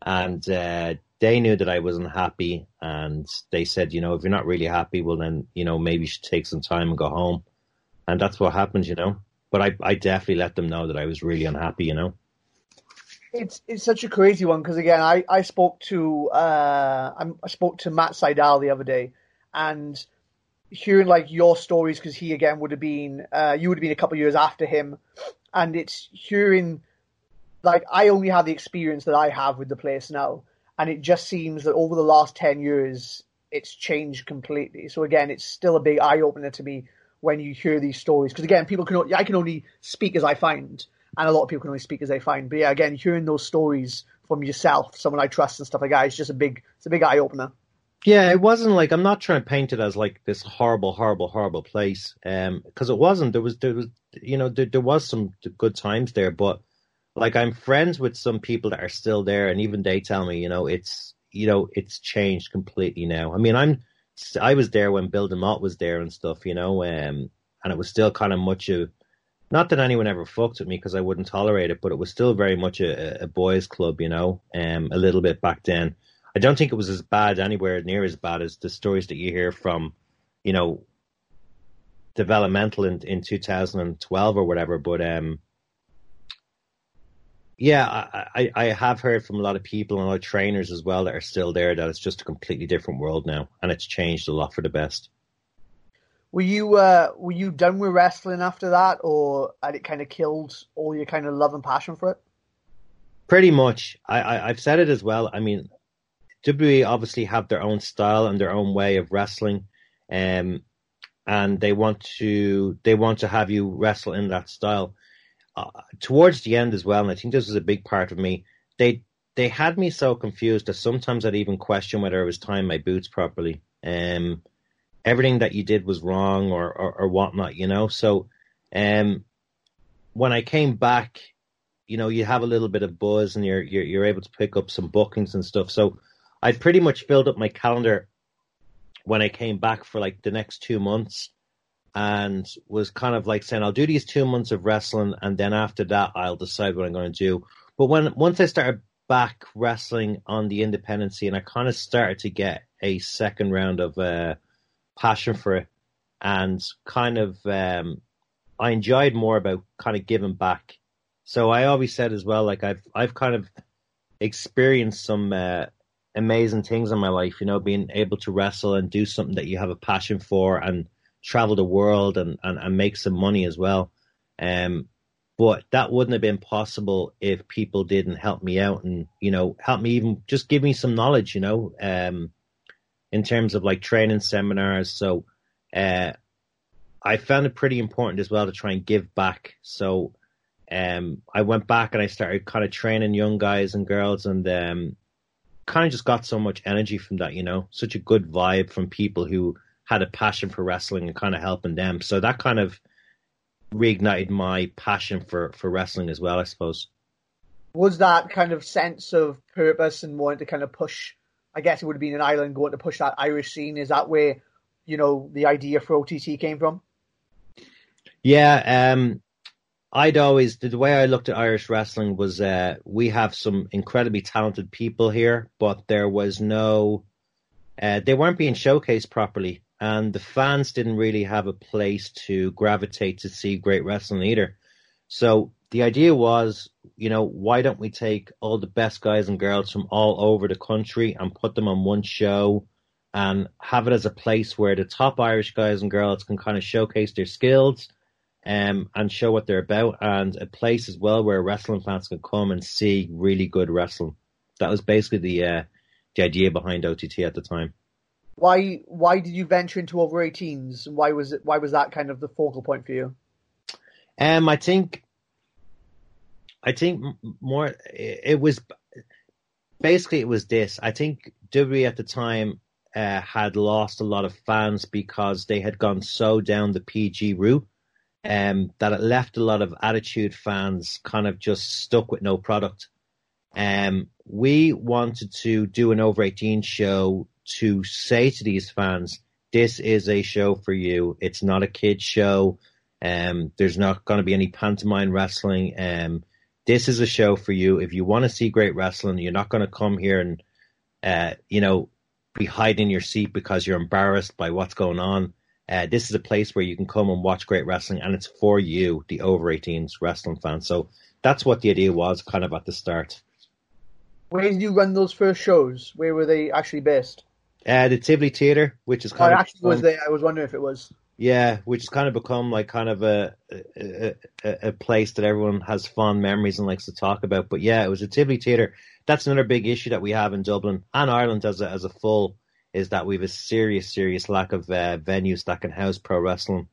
and uh, they knew that I wasn't happy, and they said, you know, if you're not really happy, well then, you know, maybe you should take some time and go home, and that's what happened, you know. But I, I definitely let them know that I was really unhappy, you know? It's it's such a crazy one because again, I I spoke to uh I spoke to Matt Seidel the other day, and hearing like your stories because he again would have been uh you would have been a couple years after him, and it's hearing like I only have the experience that I have with the place now, and it just seems that over the last ten years it's changed completely. So again, it's still a big eye opener to me when you hear these stories because again, people can I can only speak as I find and a lot of people can only speak as they find. But yeah, again, hearing those stories from yourself, someone I trust and stuff like that, it's just a big, it's a big eye opener. Yeah, it wasn't like I'm not trying to paint it as like this horrible, horrible, horrible place, um, because it wasn't. There was, there was, you know, there, there was some good times there, but like I'm friends with some people that are still there, and even they tell me, you know, it's, you know, it's changed completely now. I mean, I'm, I was there when Bill DeMott was there and stuff, you know, um, and it was still kind of much of not that anyone ever fucked with me because I wouldn't tolerate it, but it was still very much a, a boys' club, you know, um, a little bit back then. I don't think it was as bad anywhere near as bad as the stories that you hear from, you know, developmental in, in 2012 or whatever. But um, yeah, I, I, I have heard from a lot of people and a lot of trainers as well that are still there that it's just a completely different world now, and it's changed a lot for the best. Were you uh, were you done with wrestling after that, or had it kind of killed all your kind of love and passion for it? Pretty much. I, I I've said it as well. I mean, WWE obviously have their own style and their own way of wrestling, um, and they want to they want to have you wrestle in that style. Uh, towards the end as well, and I think this was a big part of me. They they had me so confused that sometimes I'd even question whether I was tying my boots properly. Um, everything that you did was wrong or, or, or whatnot, you know. So, um, when I came back, you know, you have a little bit of buzz and you're, you're you're able to pick up some bookings and stuff. So, I'd pretty much filled up my calendar when I came back for like the next two months, and was kind of like saying, I'll do these two months of wrestling, and then after that, I'll decide what I'm going to do. But when once I started back wrestling on the independency, and I kind of started to get a second round of uh, passion for it, and kind of um, I enjoyed more about kind of giving back. So I always said as well, like I've I've kind of experienced some uh, amazing things in my life. You know, being able to wrestle and do something that you have a passion for, and travel the world and and, and make some money as well. Um, but that wouldn't have been possible if people didn't help me out and you know help me even just give me some knowledge. You know, um, in terms of like training seminars. So uh, I found it pretty important as well to try and give back. So um, I went back and I started kind of training young guys and girls, and um, kind of just got so much energy from that. You know, such a good vibe from people who had a passion for wrestling and kind of helping them. So that kind of reignited my passion for for wrestling as well, I suppose. Was that kind of sense of purpose and wanting to kind of push I guess it would have been an Ireland going to push that Irish scene. Is that where, you know, the idea for OTT came from? Yeah, um, I'd always the way I looked at Irish wrestling was uh, we have some incredibly talented people here, but there was no, uh, they weren't being showcased properly, and the fans didn't really have a place to gravitate to see great wrestling either. So the idea was, you know, why don't we take all the best guys and girls from all over the country and put them on one show and have it as a place where the top Irish guys and girls can kind of showcase their skills um, and show what they're about, and a place as well where wrestling fans can come and see really good wrestling. That was basically the uh, the idea behind OTT at the time. Why why did you venture into over 18s? Why was it why was that kind of the focal point for you? Um, I think I think more it was basically it was this. I think WWE at the time uh, had lost a lot of fans because they had gone so down the PG route um, that it left a lot of attitude fans kind of just stuck with no product. Um, we wanted to do an over 18 show to say to these fans, this is a show for you. It's not a kid show. Um, there's not going to be any pantomime wrestling. Um, this is a show for you. If you want to see great wrestling, you're not going to come here and, uh, you know, be hiding your seat because you're embarrassed by what's going on. Uh, this is a place where you can come and watch great wrestling, and it's for you, the over 18s wrestling fan. So that's what the idea was, kind of at the start. Where did you run those first shows? Where were they actually based? Uh, the Tivoli Theatre, which is kind oh, of actually was there. I was wondering if it was. Yeah, which has kind of become like kind of a, a, a, a place that everyone has fond memories and likes to talk about. But yeah, it was a Tivoli Theatre. That's another big issue that we have in Dublin and Ireland as a, as a full is that we have a serious, serious lack of uh, venues that can house pro wrestling.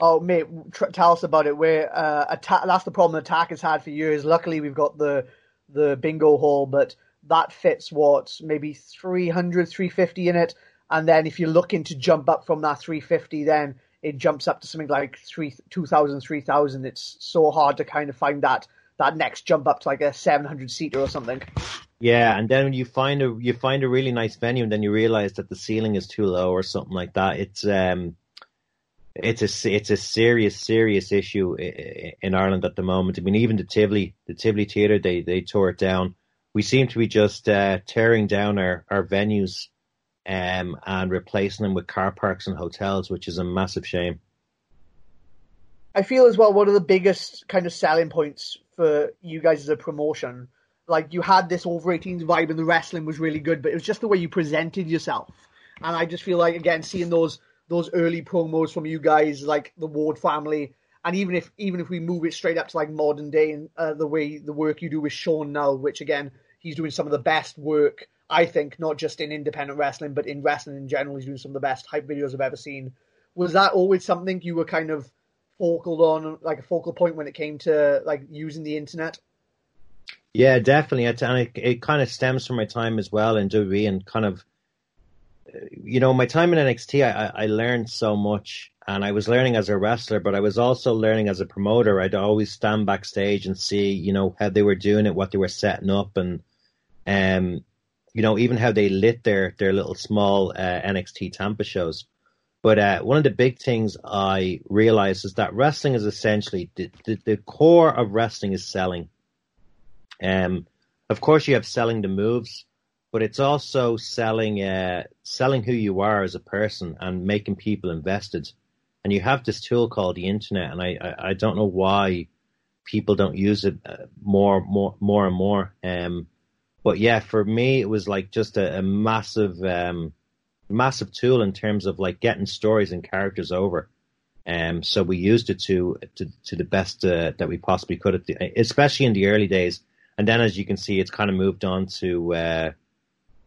Oh, mate, tr- tell us about it. Where uh, attack, that's the problem Attack has had for years. Luckily, we've got the the bingo hall, but that fits what maybe 300, 350 in it and then if you're looking to jump up from that 350, then it jumps up to something like three, 2,000, 3,000. It's so hard to kind of find that that next jump up to like a 700 seater or something. Yeah, and then when you find a you find a really nice venue, and then you realize that the ceiling is too low or something like that. It's um, it's a it's a serious serious issue in Ireland at the moment. I mean, even the Tivoli, the Tivoli Theatre, they they tore it down. We seem to be just uh, tearing down our our venues um, and replacing them with car parks and hotels, which is a massive shame. I feel as well one of the biggest kind of selling points for you guys as a promotion. Like you had this over 18s vibe and the wrestling was really good, but it was just the way you presented yourself. And I just feel like again seeing those those early promos from you guys, like the Ward family, and even if even if we move it straight up to like modern day and uh, the way the work you do with Sean now, which again he's doing some of the best work I think, not just in independent wrestling but in wrestling in general. He's doing some of the best hype videos I've ever seen. Was that always something you were kind of focal on, like a focal point when it came to like using the internet? Yeah, definitely. And it, it kind of stems from my time as well in WWE and kind of, you know, my time in NXT, I, I learned so much and I was learning as a wrestler, but I was also learning as a promoter. I'd always stand backstage and see, you know, how they were doing it, what they were setting up, and um, you know, even how they lit their their little small uh, NXT Tampa shows. But uh, one of the big things I realized is that wrestling is essentially the, the, the core of wrestling is selling. Um, of course, you have selling the moves, but it's also selling uh, selling who you are as a person and making people invested. And you have this tool called the internet, and I, I, I don't know why people don't use it uh, more more more and more. Um, but yeah, for me, it was like just a, a massive um, massive tool in terms of like getting stories and characters over. Um, so we used it to to, to the best uh, that we possibly could, the, especially in the early days and then as you can see, it's kind of moved on to uh,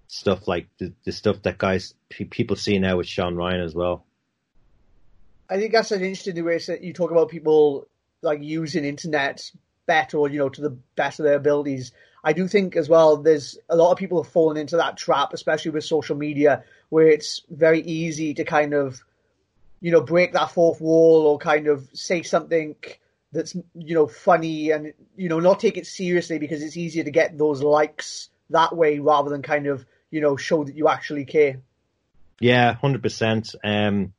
stuff like the, the stuff that guys people see now with Sean Ryan as well. I think that's an interesting way that you talk about people like using internet better, you know, to the best of their abilities. I do think as well, there's a lot of people have fallen into that trap, especially with social media, where it's very easy to kind of, you know, break that fourth wall or kind of say something that's you know funny and you know not take it seriously because it's easier to get those likes that way rather than kind of you know show that you actually care. Yeah, hundred percent. Um,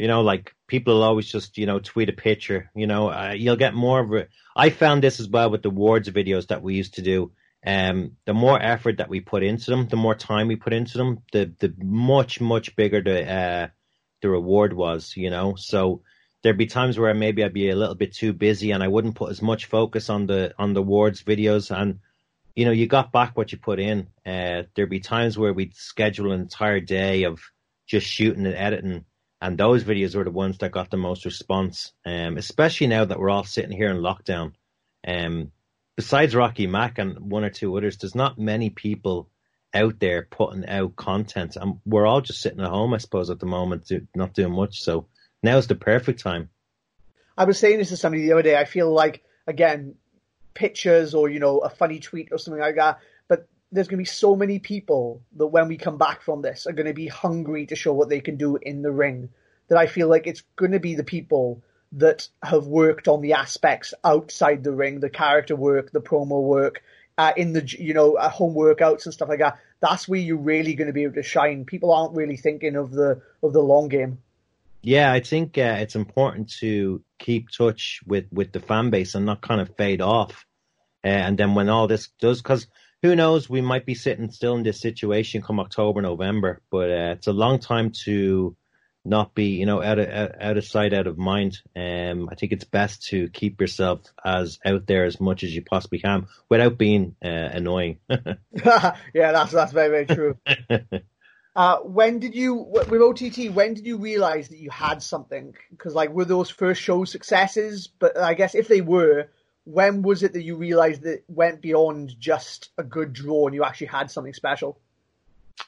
You know, like people will always just you know tweet a picture. You know, uh, you'll get more of it. I found this as well with the wards videos that we used to do. Um, the more effort that we put into them, the more time we put into them, the the much much bigger the uh, the reward was. You know, so there'd be times where maybe I'd be a little bit too busy and I wouldn't put as much focus on the on the awards videos and you know you got back what you put in. Uh, there'd be times where we'd schedule an entire day of just shooting and editing, and those videos were the ones that got the most response. Um, especially now that we're all sitting here in lockdown. Um, besides Rocky Mac and one or two others, there's not many people out there putting out content, and we're all just sitting at home, I suppose, at the moment, not doing much. So now's the perfect time. I was saying this to somebody the other day. I feel like again, pictures or you know a funny tweet or something like that. There's going to be so many people that when we come back from this are going to be hungry to show what they can do in the ring. That I feel like it's going to be the people that have worked on the aspects outside the ring, the character work, the promo work, uh, in the you know uh, home workouts and stuff like that. That's where you're really going to be able to shine. People aren't really thinking of the of the long game. Yeah, I think uh, it's important to keep touch with, with the fan base and not kind of fade off. Uh, and then when all this does, because who knows, we might be sitting still in this situation come October, November. But uh, it's a long time to not be, you know, out of out of sight, out of mind. Um, I think it's best to keep yourself as out there as much as you possibly can without being uh, annoying. yeah, that's that's very very true. Uh, when did you with OTT? When did you realize that you had something? Because like were those first show successes? But I guess if they were, when was it that you realized that it went beyond just a good draw and you actually had something special?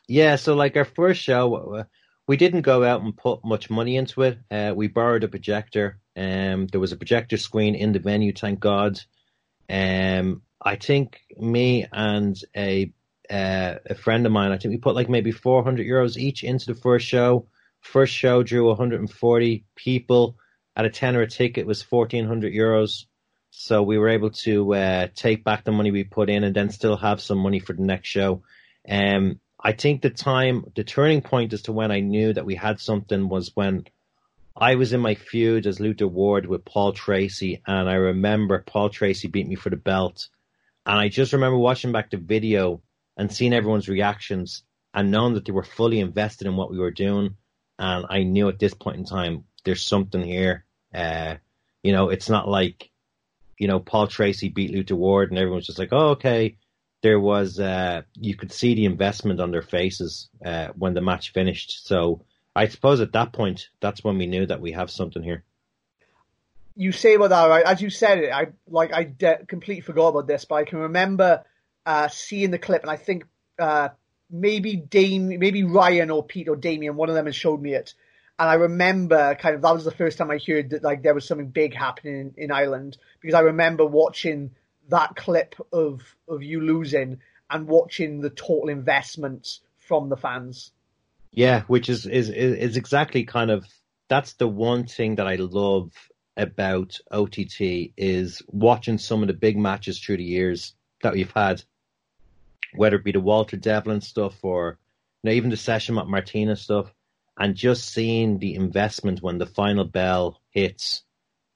Yeah, so like our first show, we didn't go out and put much money into it. Uh, we borrowed a projector. Um, there was a projector screen in the venue, thank God. Um, I think me and a uh, a friend of mine. I think we put like maybe 400 euros each into the first show. First show drew 140 people. At a tenner a ticket was 1400 euros. So we were able to uh, take back the money we put in and then still have some money for the next show. Um, I think the time, the turning point as to when I knew that we had something was when I was in my feud as Luther Ward with Paul Tracy, and I remember Paul Tracy beat me for the belt. And I just remember watching back the video and seeing everyone's reactions and knowing that they were fully invested in what we were doing. And I knew at this point in time, there's something here. Uh, you know, it's not like, you know, Paul Tracy beat Luther Ward and everyone's just like, oh, okay. There was, uh, you could see the investment on their faces uh, when the match finished. So I suppose at that point, that's when we knew that we have something here. you say about that, right? As you said it, I like I de- completely forgot about this, but I can remember uh, seeing the clip, and I think uh, maybe Dame, maybe Ryan or Pete or Damien, one of them has showed me it, and I remember kind of that was the first time I heard that like there was something big happening in, in Ireland because I remember watching that clip of of you losing and watching the total investment from the fans. Yeah, which is is is exactly kind of that's the one thing that I love about OTT is watching some of the big matches through the years that we've had, whether it be the Walter Devlin stuff or you know, even the session Martina stuff, and just seeing the investment when the final bell hits.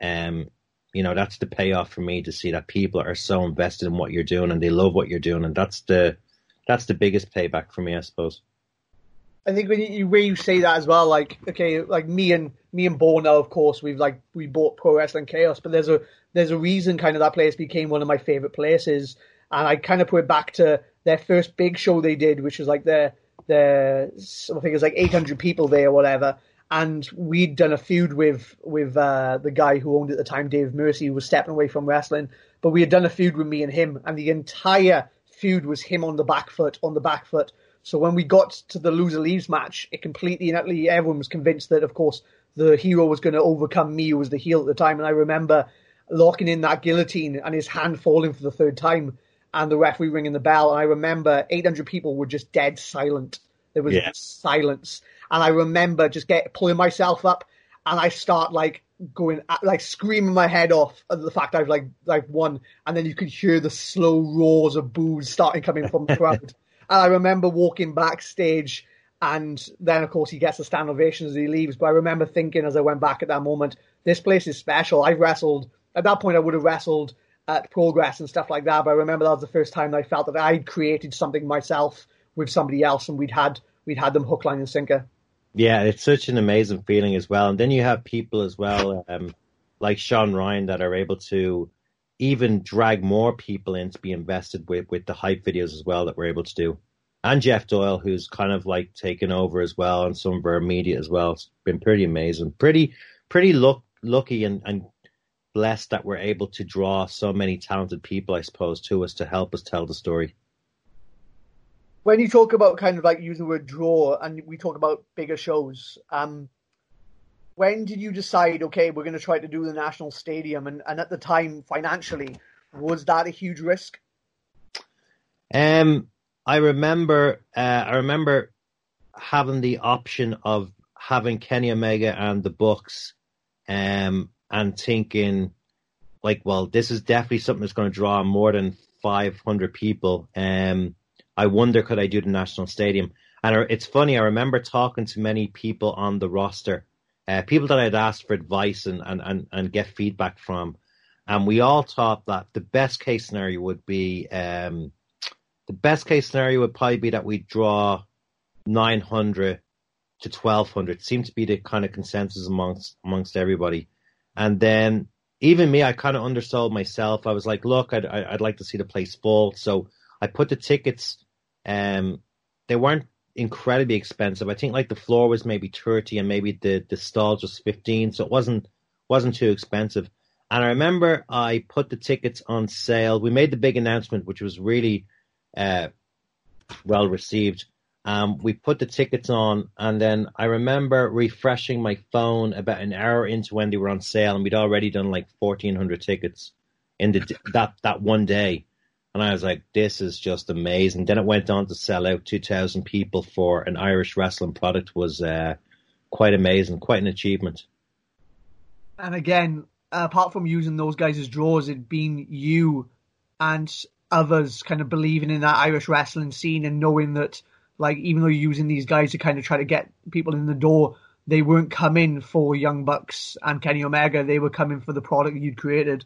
Um, you know, that's the payoff for me to see that people are so invested in what you're doing and they love what you're doing, and that's the that's the biggest payback for me, I suppose. I think when you when you say that as well, like okay, like me and me and Bo now, of course, we've like we bought Pro Wrestling Chaos, but there's a there's a reason kind of that place became one of my favorite places, and I kind of put it back to their first big show they did, which was like their their I think it was like 800 people there or whatever, and we'd done a feud with with uh, the guy who owned it at the time, Dave Mercy, who was stepping away from wrestling, but we had done a feud with me and him, and the entire feud was him on the back foot, on the back foot. So when we got to the loser leaves match, it completely and utterly everyone was convinced that, of course, the hero was going to overcome me, who was the heel at the time. And I remember locking in that guillotine and his hand falling for the third time, and the referee ringing the bell. And I remember 800 people were just dead silent. There was yeah. silence, and I remember just get pulling myself up, and I start like going uh, like screaming my head off at the fact I've like like won, and then you could hear the slow roars of boos starting coming from the crowd. And I remember walking backstage, and then of course he gets a stand ovation as he leaves. But I remember thinking as I went back at that moment, this place is special. I've wrestled at that point. I would have wrestled at Progress and stuff like that. But I remember that was the first time I felt that I'd created something myself with somebody else, and we'd had we'd had them hook, line, and sinker. Yeah, it's such an amazing feeling as well. And then you have people as well, um, like Sean Ryan, that are able to even drag more people in to be invested with with the hype videos as well that we're able to do. And Jeff Doyle, who's kind of like taken over as well and some of our media as well. It's been pretty amazing. Pretty pretty luck, lucky and, and blessed that we're able to draw so many talented people, I suppose, to us to help us tell the story. When you talk about kind of like using the word draw and we talk about bigger shows, um, when did you decide, okay, we're going to try to do the national stadium? And, and at the time, financially, was that a huge risk? Um, I remember, uh, I remember having the option of having Kenny Omega and the Bucks, um, and thinking, like, well, this is definitely something that's going to draw more than 500 people. Um, I wonder could I do the national stadium? And it's funny. I remember talking to many people on the roster uh, people that I'd asked for advice and, and, and, and get feedback from. And we all thought that the best case scenario would be um, the best case scenario would probably be that we draw 900 to 1200 seemed to be the kind of consensus amongst amongst everybody. And then even me, I kind of undersold myself. I was like, look, I'd, I'd like to see the place full. So I put the tickets, um, they weren't incredibly expensive. I think like the floor was maybe thirty and maybe the the stalls was fifteen, so it wasn't wasn't too expensive. And I remember I put the tickets on sale. We made the big announcement, which was really uh, well received. Um, we put the tickets on, and then I remember refreshing my phone about an hour into when they were on sale, and we'd already done like fourteen hundred tickets in the that that one day. And I was like, this is just amazing. Then it went on to sell out 2,000 people for an Irish wrestling product was uh, quite amazing, quite an achievement. And again, apart from using those guys as draws, it'd been you and others kind of believing in that Irish wrestling scene and knowing that, like, even though you're using these guys to kind of try to get people in the door, they weren't coming for Young Bucks and Kenny Omega. They were coming for the product you'd created.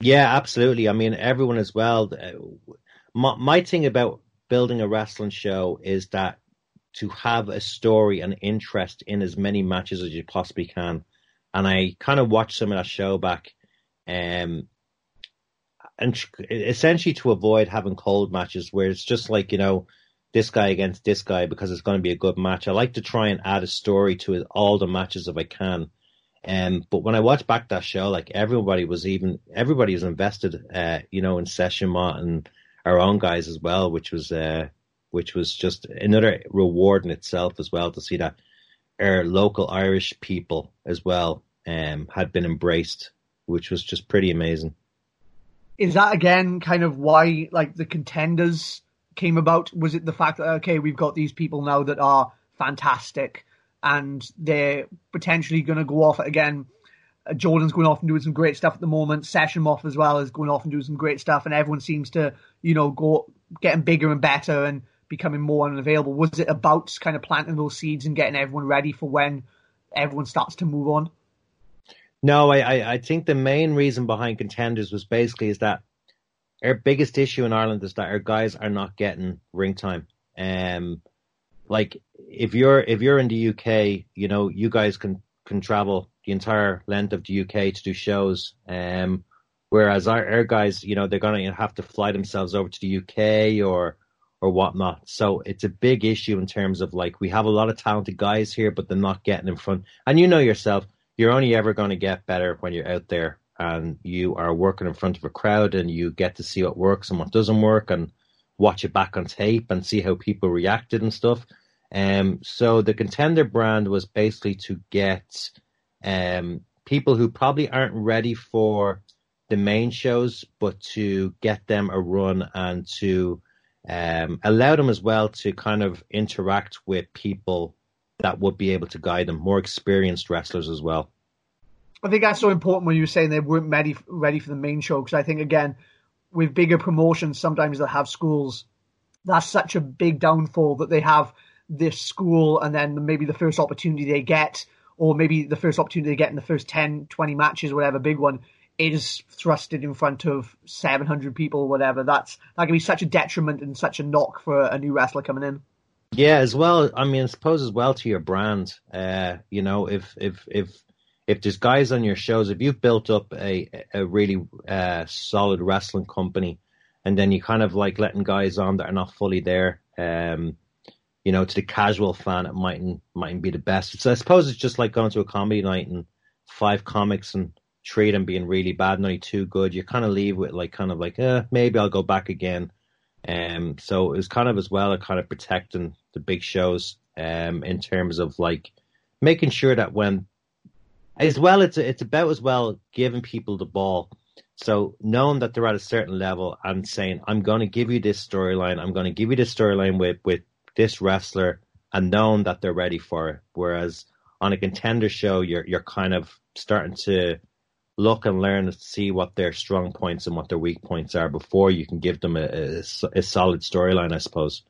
Yeah, absolutely. I mean, everyone as well. Uh, my, my thing about building a wrestling show is that to have a story and interest in as many matches as you possibly can. And I kind of watched some of that show back, um, and essentially to avoid having cold matches where it's just like you know this guy against this guy because it's going to be a good match. I like to try and add a story to it, all the matches if I can. Um, but when I watched back that show, like everybody was even everybody was invested, uh, you know, in Session and our own guys as well, which was uh, which was just another reward in itself as well to see that our local Irish people as well um, had been embraced, which was just pretty amazing. Is that again kind of why like the contenders came about? Was it the fact that okay, we've got these people now that are fantastic and they're potentially going to go off again? Uh, Jordan's going off and doing some great stuff at the moment. Session as well is going off and doing some great stuff, and everyone seems to, you know, go getting bigger and better and becoming more unavailable. Was it about kind of planting those seeds and getting everyone ready for when everyone starts to move on? No, I, I think the main reason behind contenders was basically is that our biggest issue in Ireland is that our guys are not getting ring time. Um, like if you're if you're in the UK, you know, you guys can can travel the entire length of the UK to do shows. Um, whereas our, our guys, you know, they're gonna have to fly themselves over to the UK or or whatnot. So it's a big issue in terms of like we have a lot of talented guys here, but they're not getting in front. And you know yourself, you're only ever going to get better when you're out there and you are working in front of a crowd and you get to see what works and what doesn't work and watch it back on tape and see how people reacted and stuff. Um, so the contender brand was basically to get um, people who probably aren't ready for the main shows, but to get them a run and to um, allow them as well to kind of interact with people that would be able to guide them, more experienced wrestlers as well. I think that's so important when you were saying they weren't ready ready for the main show because I think again with bigger promotions sometimes they have schools that's such a big downfall that they have this school and then maybe the first opportunity they get or maybe the first opportunity they get in the first 10 20 matches whatever big one is thrusted in front of 700 people or whatever that's that can be such a detriment and such a knock for a new wrestler coming in yeah, as well. I mean, I suppose as well to your brand. Uh, you know, if if if if there's guys on your shows, if you've built up a a really uh, solid wrestling company, and then you kind of like letting guys on that are not fully there, um, you know, to the casual fan, it mightn't mightn't be the best. So I suppose it's just like going to a comedy night and five comics and of them being really bad and only two good. You kind of leave with like kind of like, eh, maybe I'll go back again. Um, so it was kind of as well a kind of protecting the big shows um, in terms of like making sure that when as well it's it's about as well giving people the ball. So knowing that they're at a certain level and saying, I'm going to give you this storyline, I'm going to give you this storyline with with this wrestler, and knowing that they're ready for it. Whereas on a contender show, you're you're kind of starting to look and learn to see what their strong points and what their weak points are before you can give them a, a, a solid storyline, I suppose.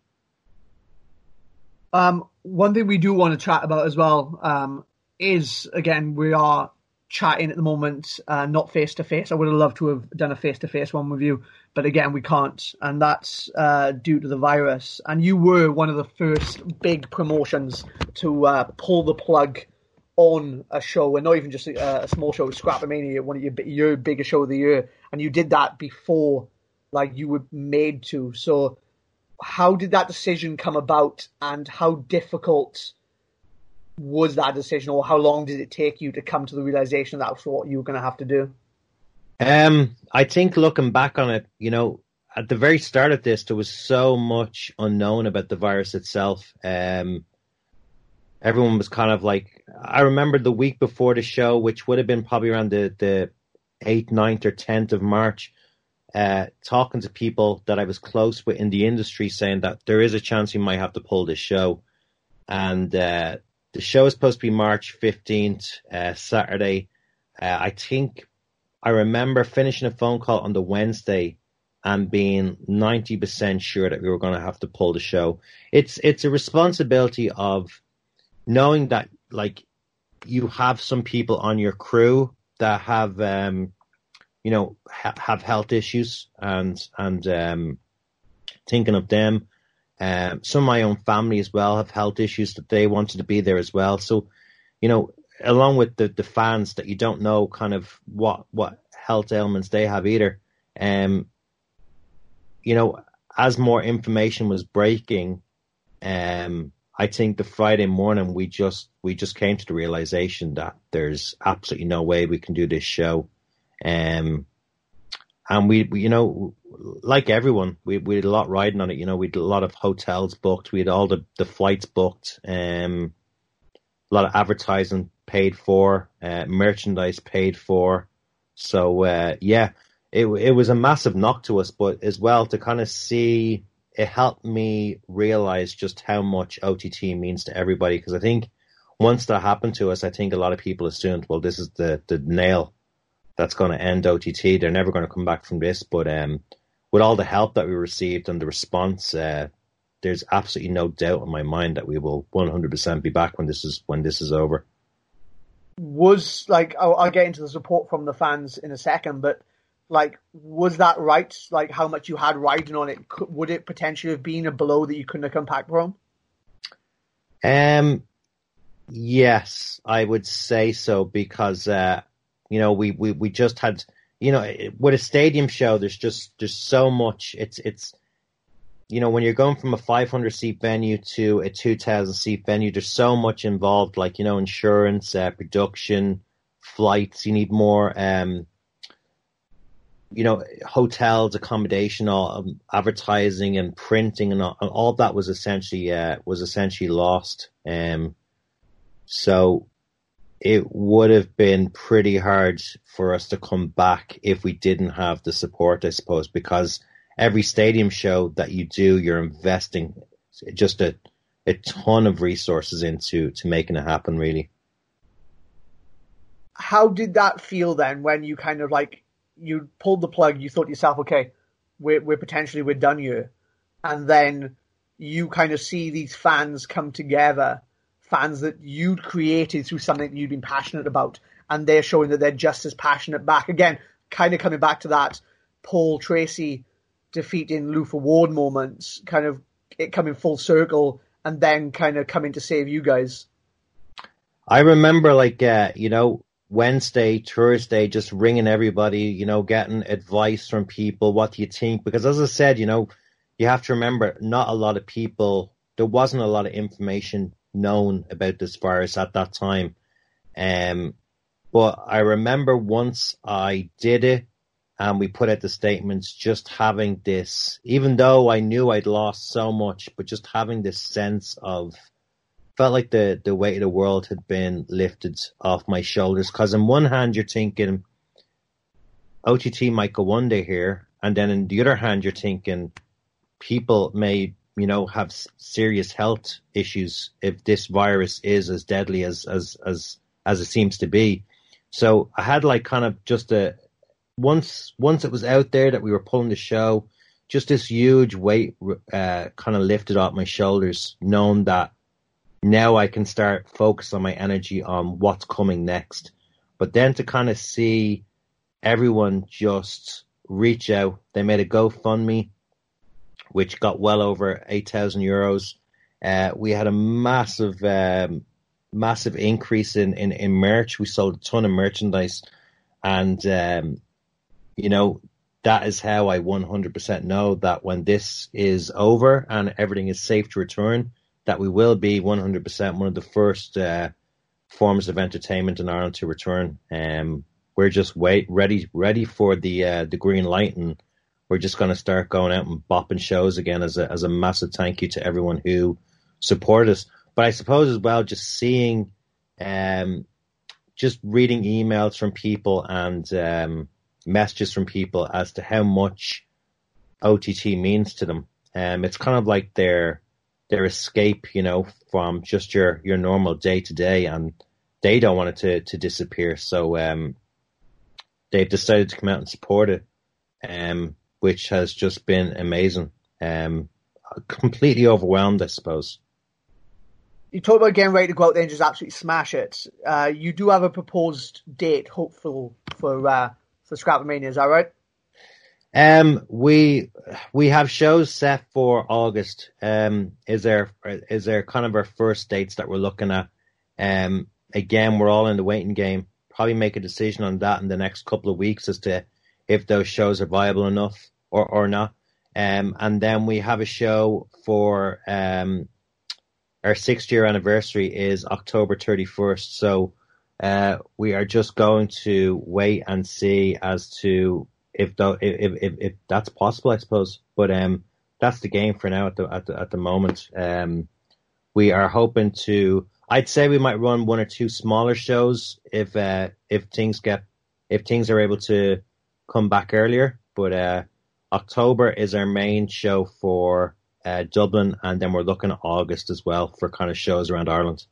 Um, one thing we do want to chat about as well um, is again we are chatting at the moment, uh, not face to face. I would have loved to have done a face to face one with you, but again we can't, and that's uh, due to the virus. And you were one of the first big promotions to uh, pull the plug on a show, and not even just a, a small show, ScrapperMania, one of your your biggest show of the year, and you did that before, like you were made to. So, how did that decision come about, and how difficult was that decision, or how long did it take you to come to the realization that was what you were going to have to do? Um, I think looking back on it, you know, at the very start of this, there was so much unknown about the virus itself. Um, everyone was kind of like I remember the week before the show, which would have been probably around the the eighth, 9th, or tenth of March, uh, talking to people that I was close with in the industry, saying that there is a chance we might have to pull this show, and uh, the show is supposed to be March fifteenth, uh, Saturday. Uh, I think I remember finishing a phone call on the Wednesday and being 90% sure that we were going to have to pull the show. It's it's a responsibility of knowing that like you have some people on your crew that have um you know ha- have health issues and and um thinking of them um some of my own family as well have health issues that they wanted to be there as well. So you know along with the the fans that you don't know kind of what what health ailments they have either um you know as more information was breaking um I think the Friday morning we just we just came to the realization that there's absolutely no way we can do this show, um, and we, we you know like everyone we we had a lot riding on it. You know we had a lot of hotels booked, we had all the the flights booked, um, a lot of advertising paid for, uh, merchandise paid for. So uh, yeah, it it was a massive knock to us, but as well to kind of see it helped me realize just how much OTT means to everybody. Because I think once that happened to us, I think a lot of people assumed, well, this is the the nail that's going to end OTT. They're never going to come back from this. But um, with all the help that we received and the response, uh, there's absolutely no doubt in my mind that we will 100% be back when this is when this is over. Was like I'll, I'll get into the support from the fans in a second, but like was that right? Like how much you had riding on it? Would it potentially have been a blow that you couldn't have come back from? Um, yes, I would say so because uh, you know we, we we just had you know with a stadium show. There's just there's so much. It's it's you know when you're going from a 500 seat venue to a 2,000 seat venue, there's so much involved. Like you know insurance, uh, production, flights. You need more. Um, you know, hotels, accommodation, all um, advertising and printing and all, all that was essentially uh, was essentially lost. Um, so it would have been pretty hard for us to come back if we didn't have the support, I suppose, because every stadium show that you do, you're investing just a a ton of resources into to making it happen. Really. How did that feel then when you kind of like you pulled the plug, you thought yourself, okay, we're, we're potentially, we're done here. And then you kind of see these fans come together, fans that you'd created through something that you'd been passionate about. And they're showing that they're just as passionate back. Again, kind of coming back to that Paul Tracy defeating Luther Ward moments, kind of it coming full circle and then kind of coming to save you guys. I remember like, uh, you know, Wednesday, Thursday, just ringing everybody, you know, getting advice from people. What do you think? Because as I said, you know, you have to remember not a lot of people, there wasn't a lot of information known about this virus at that time. Um, but I remember once I did it and we put out the statements, just having this, even though I knew I'd lost so much, but just having this sense of, felt like the the weight of the world had been lifted off my shoulders. Because on one hand, you're thinking OTT might go one day here, and then on the other hand, you're thinking people may you know have serious health issues if this virus is as deadly as as as as it seems to be. So I had like kind of just a once once it was out there that we were pulling the show, just this huge weight uh, kind of lifted off my shoulders, knowing that now I can start focus on my energy on what's coming next. But then to kind of see everyone just reach out, they made a GoFundMe, which got well over 8,000 euros. Uh, we had a massive, um, massive increase in, in, in merch. We sold a ton of merchandise. And, um, you know, that is how I 100% know that when this is over and everything is safe to return, that we will be 100% one of the first uh, forms of entertainment in Ireland to return. Um, we're just wait ready ready for the uh, the green light, and we're just going to start going out and bopping shows again as a as a massive thank you to everyone who supported us. But I suppose as well, just seeing, um, just reading emails from people and um, messages from people as to how much OTT means to them. Um, it's kind of like their their escape, you know, from just your your normal day to day, and they don't want it to to disappear. So um, they've decided to come out and support it, um, which has just been amazing. Um, completely overwhelmed, I suppose. You talk about getting ready to go out there and just absolutely smash it. Uh, you do have a proposed date, hopeful for uh, for ScrapperMania, is that right? Um, we we have shows set for August. Um, is there is there kind of our first dates that we're looking at? Um, again, we're all in the waiting game. Probably make a decision on that in the next couple of weeks as to if those shows are viable enough or or not. Um, and then we have a show for um our sixth year anniversary is October 31st. So uh, we are just going to wait and see as to if, th- if, if, if that's possible, I suppose. But um, that's the game for now at the at the, at the moment. Um, we are hoping to. I'd say we might run one or two smaller shows if uh, if things get if things are able to come back earlier. But uh, October is our main show for uh, Dublin, and then we're looking at August as well for kind of shows around Ireland.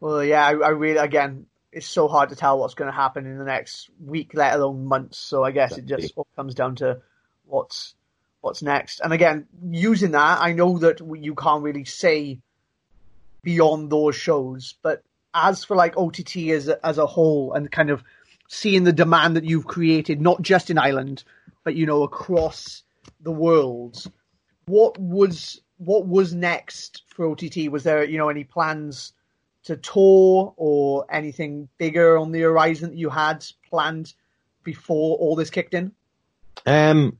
Well, yeah, I, I really again, it's so hard to tell what's going to happen in the next week, let alone months. So I guess it just all comes down to what's what's next. And again, using that, I know that you can't really say beyond those shows, but as for like OTT as as a whole, and kind of seeing the demand that you've created, not just in Ireland, but you know across the world, what was what was next for OTT? Was there you know any plans to tour or anything bigger on the horizon that you had planned before all this kicked in? Um,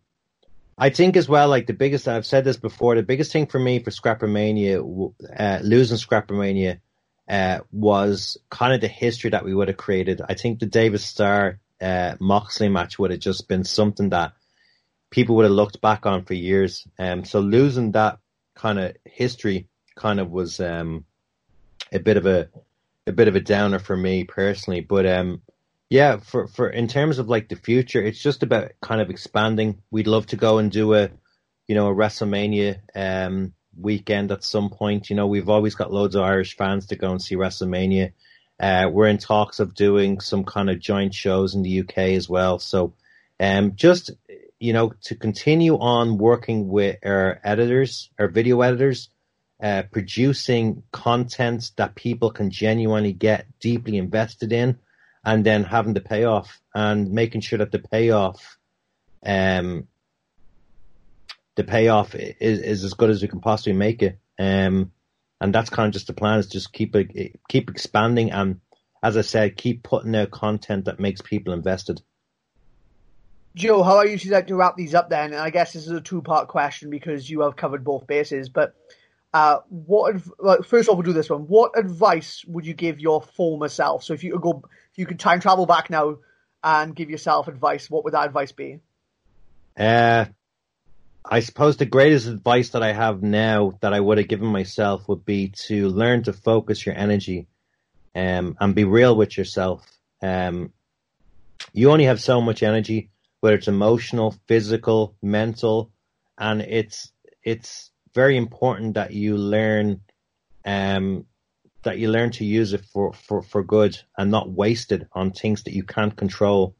I think as well, like the biggest, I've said this before, the biggest thing for me for ScrapperMania, uh, losing ScrapperMania, uh, was kind of the history that we would have created. I think the David Starr, uh, Moxley match would have just been something that people would have looked back on for years. Um, so losing that kind of history kind of was, um, a bit of a, a bit of a downer for me personally, but, um, yeah, for for in terms of like the future, it's just about kind of expanding. We'd love to go and do a, you know, a WrestleMania um, weekend at some point. You know, we've always got loads of Irish fans to go and see WrestleMania. Uh, we're in talks of doing some kind of joint shows in the UK as well. So, um, just you know, to continue on working with our editors, our video editors, uh, producing content that people can genuinely get deeply invested in and then having the payoff and making sure that the payoff, um, the payoff is, is as good as we can possibly make it. Um, and that's kind of just the plan is just keep keep expanding and as I said, keep putting out content that makes people invested. Joe, how I usually like to wrap these up then, and I guess this is a two part question because you have covered both bases, but uh, what first off, we'll do this one. What advice would you give your former self? So if you could go, if you could time travel back now and give yourself advice, what would that advice be? Uh, I suppose the greatest advice that I have now that I would have given myself would be to learn to focus your energy, um, and be real with yourself. Um, you only have so much energy, whether it's emotional, physical, mental, and it's it's very important that you learn um, that you learn to use it for, for, for good and not waste it on things that you can't control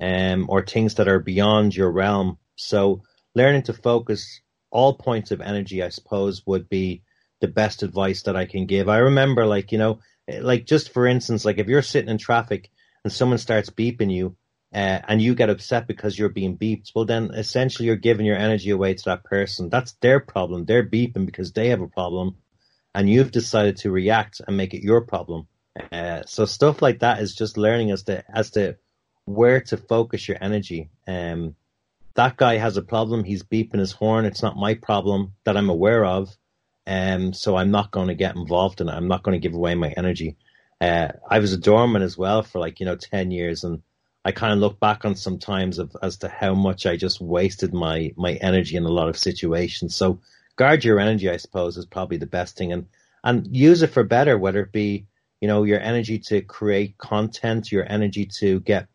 um, or things that are beyond your realm. So learning to focus all points of energy, I suppose, would be the best advice that I can give. I remember like, you know, like just for instance, like if you're sitting in traffic and someone starts beeping you, uh, and you get upset because you're being beeped, well, then essentially you're giving your energy away to that person. That's their problem. They're beeping because they have a problem, and you've decided to react and make it your problem. Uh, so stuff like that is just learning as to as to where to focus your energy. Um, that guy has a problem. He's beeping his horn. It's not my problem that I'm aware of. Um, so I'm not going to get involved in it. I'm not going to give away my energy. Uh, I was a doorman as well for like, you know, 10 years and I kind of look back on some times of as to how much I just wasted my my energy in a lot of situations. So guard your energy, I suppose, is probably the best thing, and and use it for better. Whether it be you know your energy to create content, your energy to get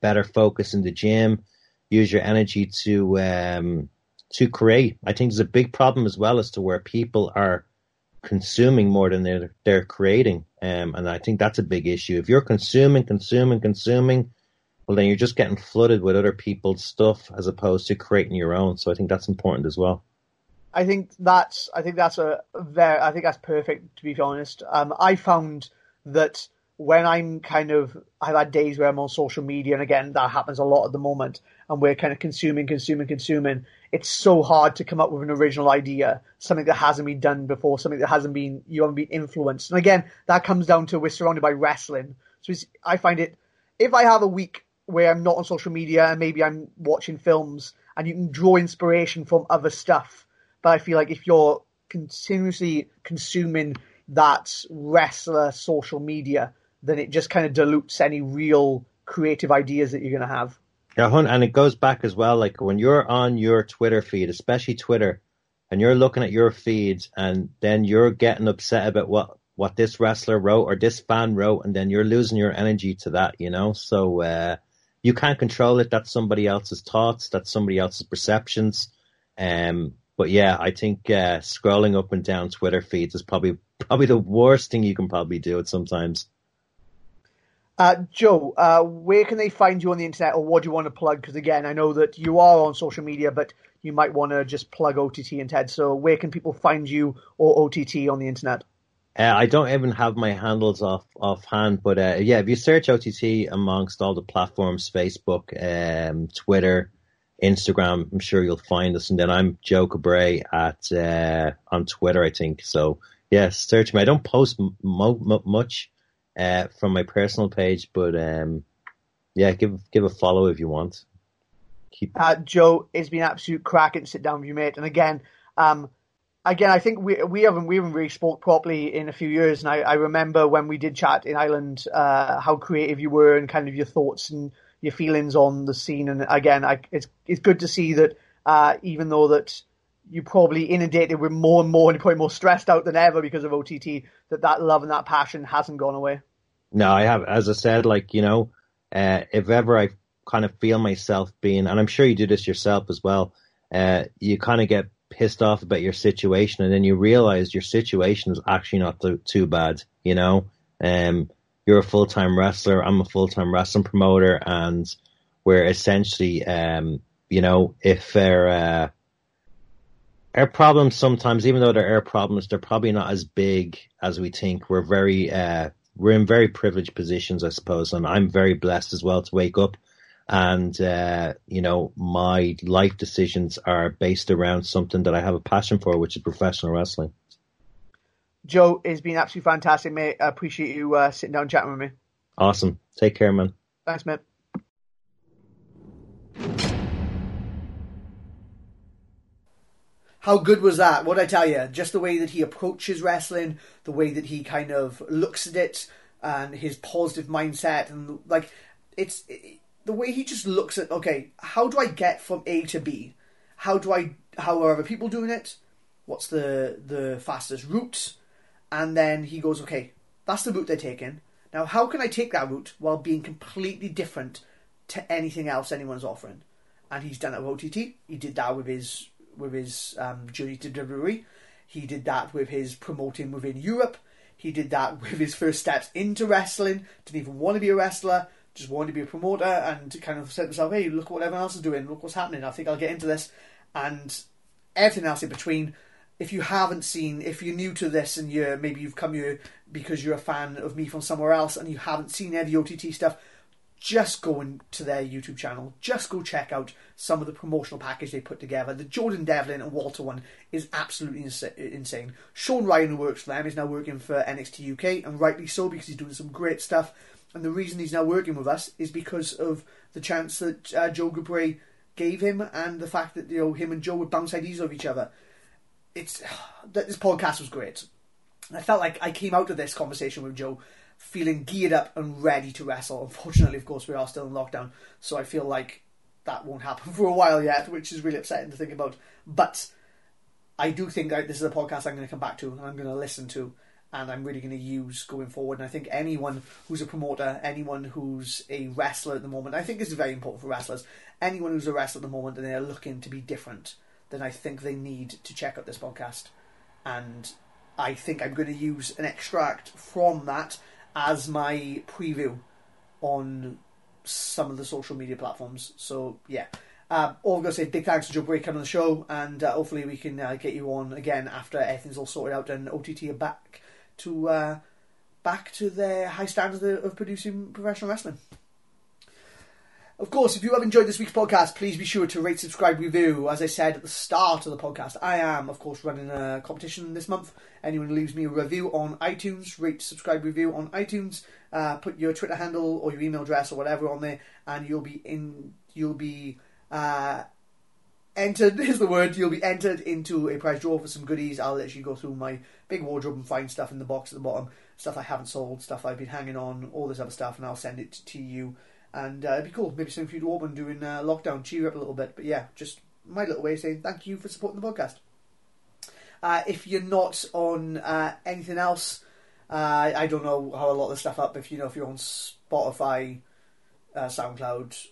better focus in the gym, use your energy to um, to create. I think there's a big problem as well as to where people are consuming more than they're they're creating, um, and I think that's a big issue. If you're consuming, consuming, consuming well, then you're just getting flooded with other people's stuff as opposed to creating your own. So I think that's important as well. I think that's I think that's a very I think that's perfect to be honest. Um, I found that when I'm kind of I've had days where I'm on social media, and again that happens a lot at the moment, and we're kind of consuming, consuming, consuming. It's so hard to come up with an original idea, something that hasn't been done before, something that hasn't been you haven't been influenced. And again, that comes down to we're surrounded by wrestling, so I find it if I have a week where I'm not on social media and maybe I'm watching films and you can draw inspiration from other stuff. But I feel like if you're continuously consuming that wrestler social media, then it just kind of dilutes any real creative ideas that you're going to have. Yeah, and it goes back as well. Like when you're on your Twitter feed, especially Twitter, and you're looking at your feeds, and then you're getting upset about what what this wrestler wrote or this fan wrote, and then you're losing your energy to that, you know. So uh, you can't control it. That's somebody else's thoughts. That's somebody else's perceptions. Um, but yeah, I think uh, scrolling up and down Twitter feeds is probably probably the worst thing you can probably do it sometimes. Uh, Joe, uh, where can they find you on the internet, or what do you want to plug? Because again, I know that you are on social media, but you might want to just plug OTT and TED. So where can people find you or OTT on the internet? Uh, I don't even have my handles off offhand, but uh, yeah, if you search OTT amongst all the platforms, Facebook, um, Twitter, Instagram, I'm sure you'll find us. And then I'm Joe Cabray at uh, on Twitter, I think. So yeah, search me. I don't post much uh, from my personal page, but um, yeah, give give a follow if you want. Keep... Uh, Joe, it's been absolute cracking to sit down with you, mate. And again, um, again, I think we we haven't we haven't really spoke properly in a few years, and I, I remember when we did chat in Ireland, uh, how creative you were and kind of your thoughts and your feelings on the scene. And again, I, it's it's good to see that uh, even though that you probably inundated with more and more and probably more stressed out than ever because of OTT, that that love and that passion hasn't gone away. No, I have, as I said, like you know, uh, if ever I kind of feel myself being, and I'm sure you do this yourself as well, uh, you kind of get pissed off about your situation, and then you realize your situation is actually not too, too bad. You know, um, you're a full time wrestler. I'm a full time wrestling promoter, and we're essentially, um, you know, if there uh, our problems sometimes, even though they're our problems, they're probably not as big as we think. We're very, uh, we're in very privileged positions, I suppose, and I'm very blessed as well to wake up and uh, you know my life decisions are based around something that I have a passion for, which is professional wrestling. Joe, it's been absolutely fantastic, mate. I appreciate you uh, sitting down chatting with me. Awesome. Take care, man. Thanks, mate. How good was that? What I tell you, just the way that he approaches wrestling, the way that he kind of looks at it, and his positive mindset, and like it's. It, the way he just looks at okay, how do I get from A to B? How do I how are other people doing it? What's the the fastest route? And then he goes, okay, that's the route they're taking. Now, how can I take that route while being completely different to anything else anyone's offering? And he's done it with OTT. He did that with his with his um, journey to WWE. He did that with his promoting within Europe. He did that with his first steps into wrestling. Didn't even want to be a wrestler just wanted to be a promoter and to kind of said to himself, hey, look what everyone else is doing, look what's happening, I think I'll get into this. And everything else in between. If you haven't seen, if you're new to this and you're maybe you've come here because you're a fan of me from somewhere else and you haven't seen any OTT stuff, just go into their YouTube channel. Just go check out some of the promotional package they put together. The Jordan Devlin and Walter one is absolutely insane. Sean Ryan, who works for them, is now working for NXT UK, and rightly so because he's doing some great stuff. And the reason he's now working with us is because of the chance that uh, Joe Cabray gave him, and the fact that you know him and Joe would bounce ideas off each other. It's that this podcast was great. I felt like I came out of this conversation with Joe feeling geared up and ready to wrestle. Unfortunately, of course, we are still in lockdown, so I feel like that won't happen for a while yet, which is really upsetting to think about. But I do think that this is a podcast I'm going to come back to and I'm going to listen to and I'm really going to use going forward. And I think anyone who's a promoter, anyone who's a wrestler at the moment, I think this is very important for wrestlers. Anyone who's a wrestler at the moment and they're looking to be different, then I think they need to check out this podcast. And I think I'm going to use an extract from that as my preview on some of the social media platforms. So yeah. Um, all I'm going to say big thanks to Joe Bray coming on the show, and uh, hopefully we can uh, get you on again after everything's all sorted out and OTT are back to uh, back to their high standards of producing professional wrestling. Of course, if you have enjoyed this week's podcast, please be sure to rate, subscribe, review. As I said at the start of the podcast, I am, of course, running a competition this month. Anyone who leaves me a review on iTunes, rate, subscribe, review on iTunes, uh, put your Twitter handle or your email address or whatever on there, and you'll be in. You'll be uh, entered is the word. You'll be entered into a prize draw for some goodies. I'll literally go through my big wardrobe and find stuff in the box at the bottom, stuff I haven't sold, stuff I've been hanging on, all this other stuff, and I'll send it to you. And uh, it'd be cool. Maybe something for you to open during uh, lockdown, cheer up a little bit. But yeah, just my little way of saying thank you for supporting the podcast. Uh, if you're not on uh, anything else, uh, I don't know how a lot of the stuff up. If you know if you're on Spotify, uh, SoundCloud,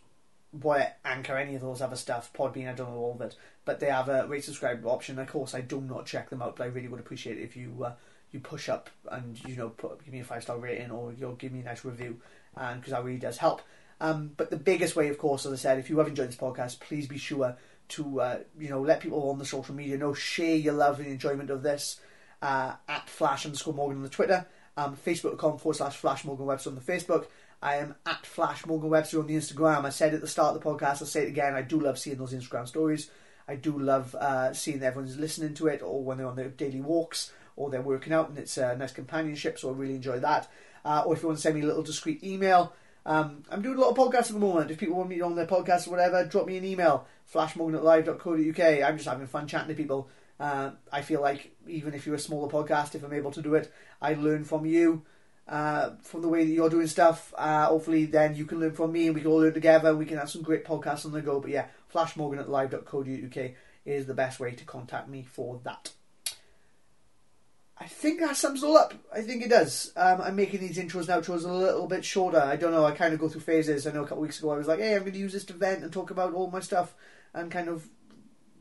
what Anchor, any of those other stuff, Podbean, I don't know all of it, but they have a rate subscribe option. Of course, I do not check them out, but I really would appreciate it if you you push up and you know put, give me a five star rating or you'll give me a nice review, and because that really does help. Um, but the biggest way, of course, as I said, if you have enjoyed this podcast, please be sure to uh, you know let people on the social media know, share your love and enjoyment of this uh, at Flash underscore Morgan on the Twitter, um, Facebook.com forward slash Flash Morgan Webster on the Facebook. I am at Flash Morgan Webster on the Instagram. I said at the start of the podcast, I'll say it again. I do love seeing those Instagram stories. I do love uh, seeing everyone's listening to it, or when they're on their daily walks, or they're working out, and it's a nice companionship. So I really enjoy that. Uh, or if you want to send me a little discreet email, um, I'm doing a lot of podcasts at the moment. If people want me on their podcast or whatever, drop me an email, flashmorgan at live.co.uk. I'm just having fun chatting to people. Uh, I feel like even if you're a smaller podcast, if I'm able to do it, I learn from you, uh, from the way that you're doing stuff. Uh, hopefully, then you can learn from me and we can all learn together. We can have some great podcasts on the go. But yeah, flashmorgan at live.co.uk is the best way to contact me for that. I think that sums it all up. I think it does. Um, I'm making these intros and outros a little bit shorter. I don't know. I kind of go through phases. I know a couple weeks ago I was like, hey, I'm going to use this to vent and talk about all my stuff and kind of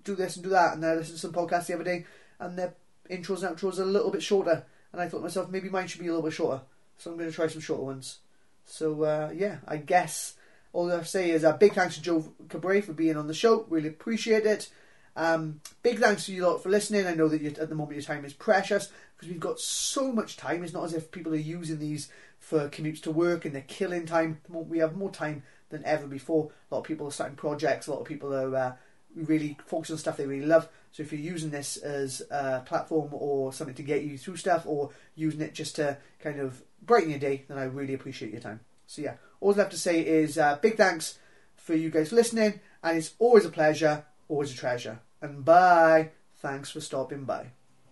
do this and do that. And then I listened to some podcasts the other day and their intros and outros are a little bit shorter. And I thought to myself, maybe mine should be a little bit shorter. So I'm going to try some shorter ones. So uh, yeah, I guess all I have to say is a uh, big thanks to Joe Cabray for being on the show. Really appreciate it. Um, big thanks to you lot for listening. I know that at the moment your time is precious because we've got so much time. It's not as if people are using these for commutes to work and they're killing time. We have more time than ever before. A lot of people are starting projects. A lot of people are uh, really focusing on stuff they really love. So if you're using this as a platform or something to get you through stuff, or using it just to kind of brighten your day, then I really appreciate your time. So yeah, all I have to say is uh, big thanks for you guys listening, and it's always a pleasure, always a treasure. And bye. Thanks for stopping by.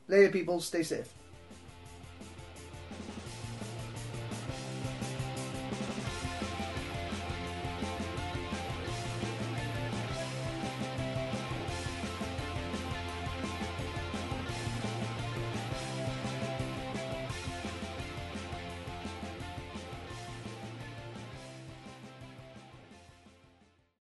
Later, people. Stay safe.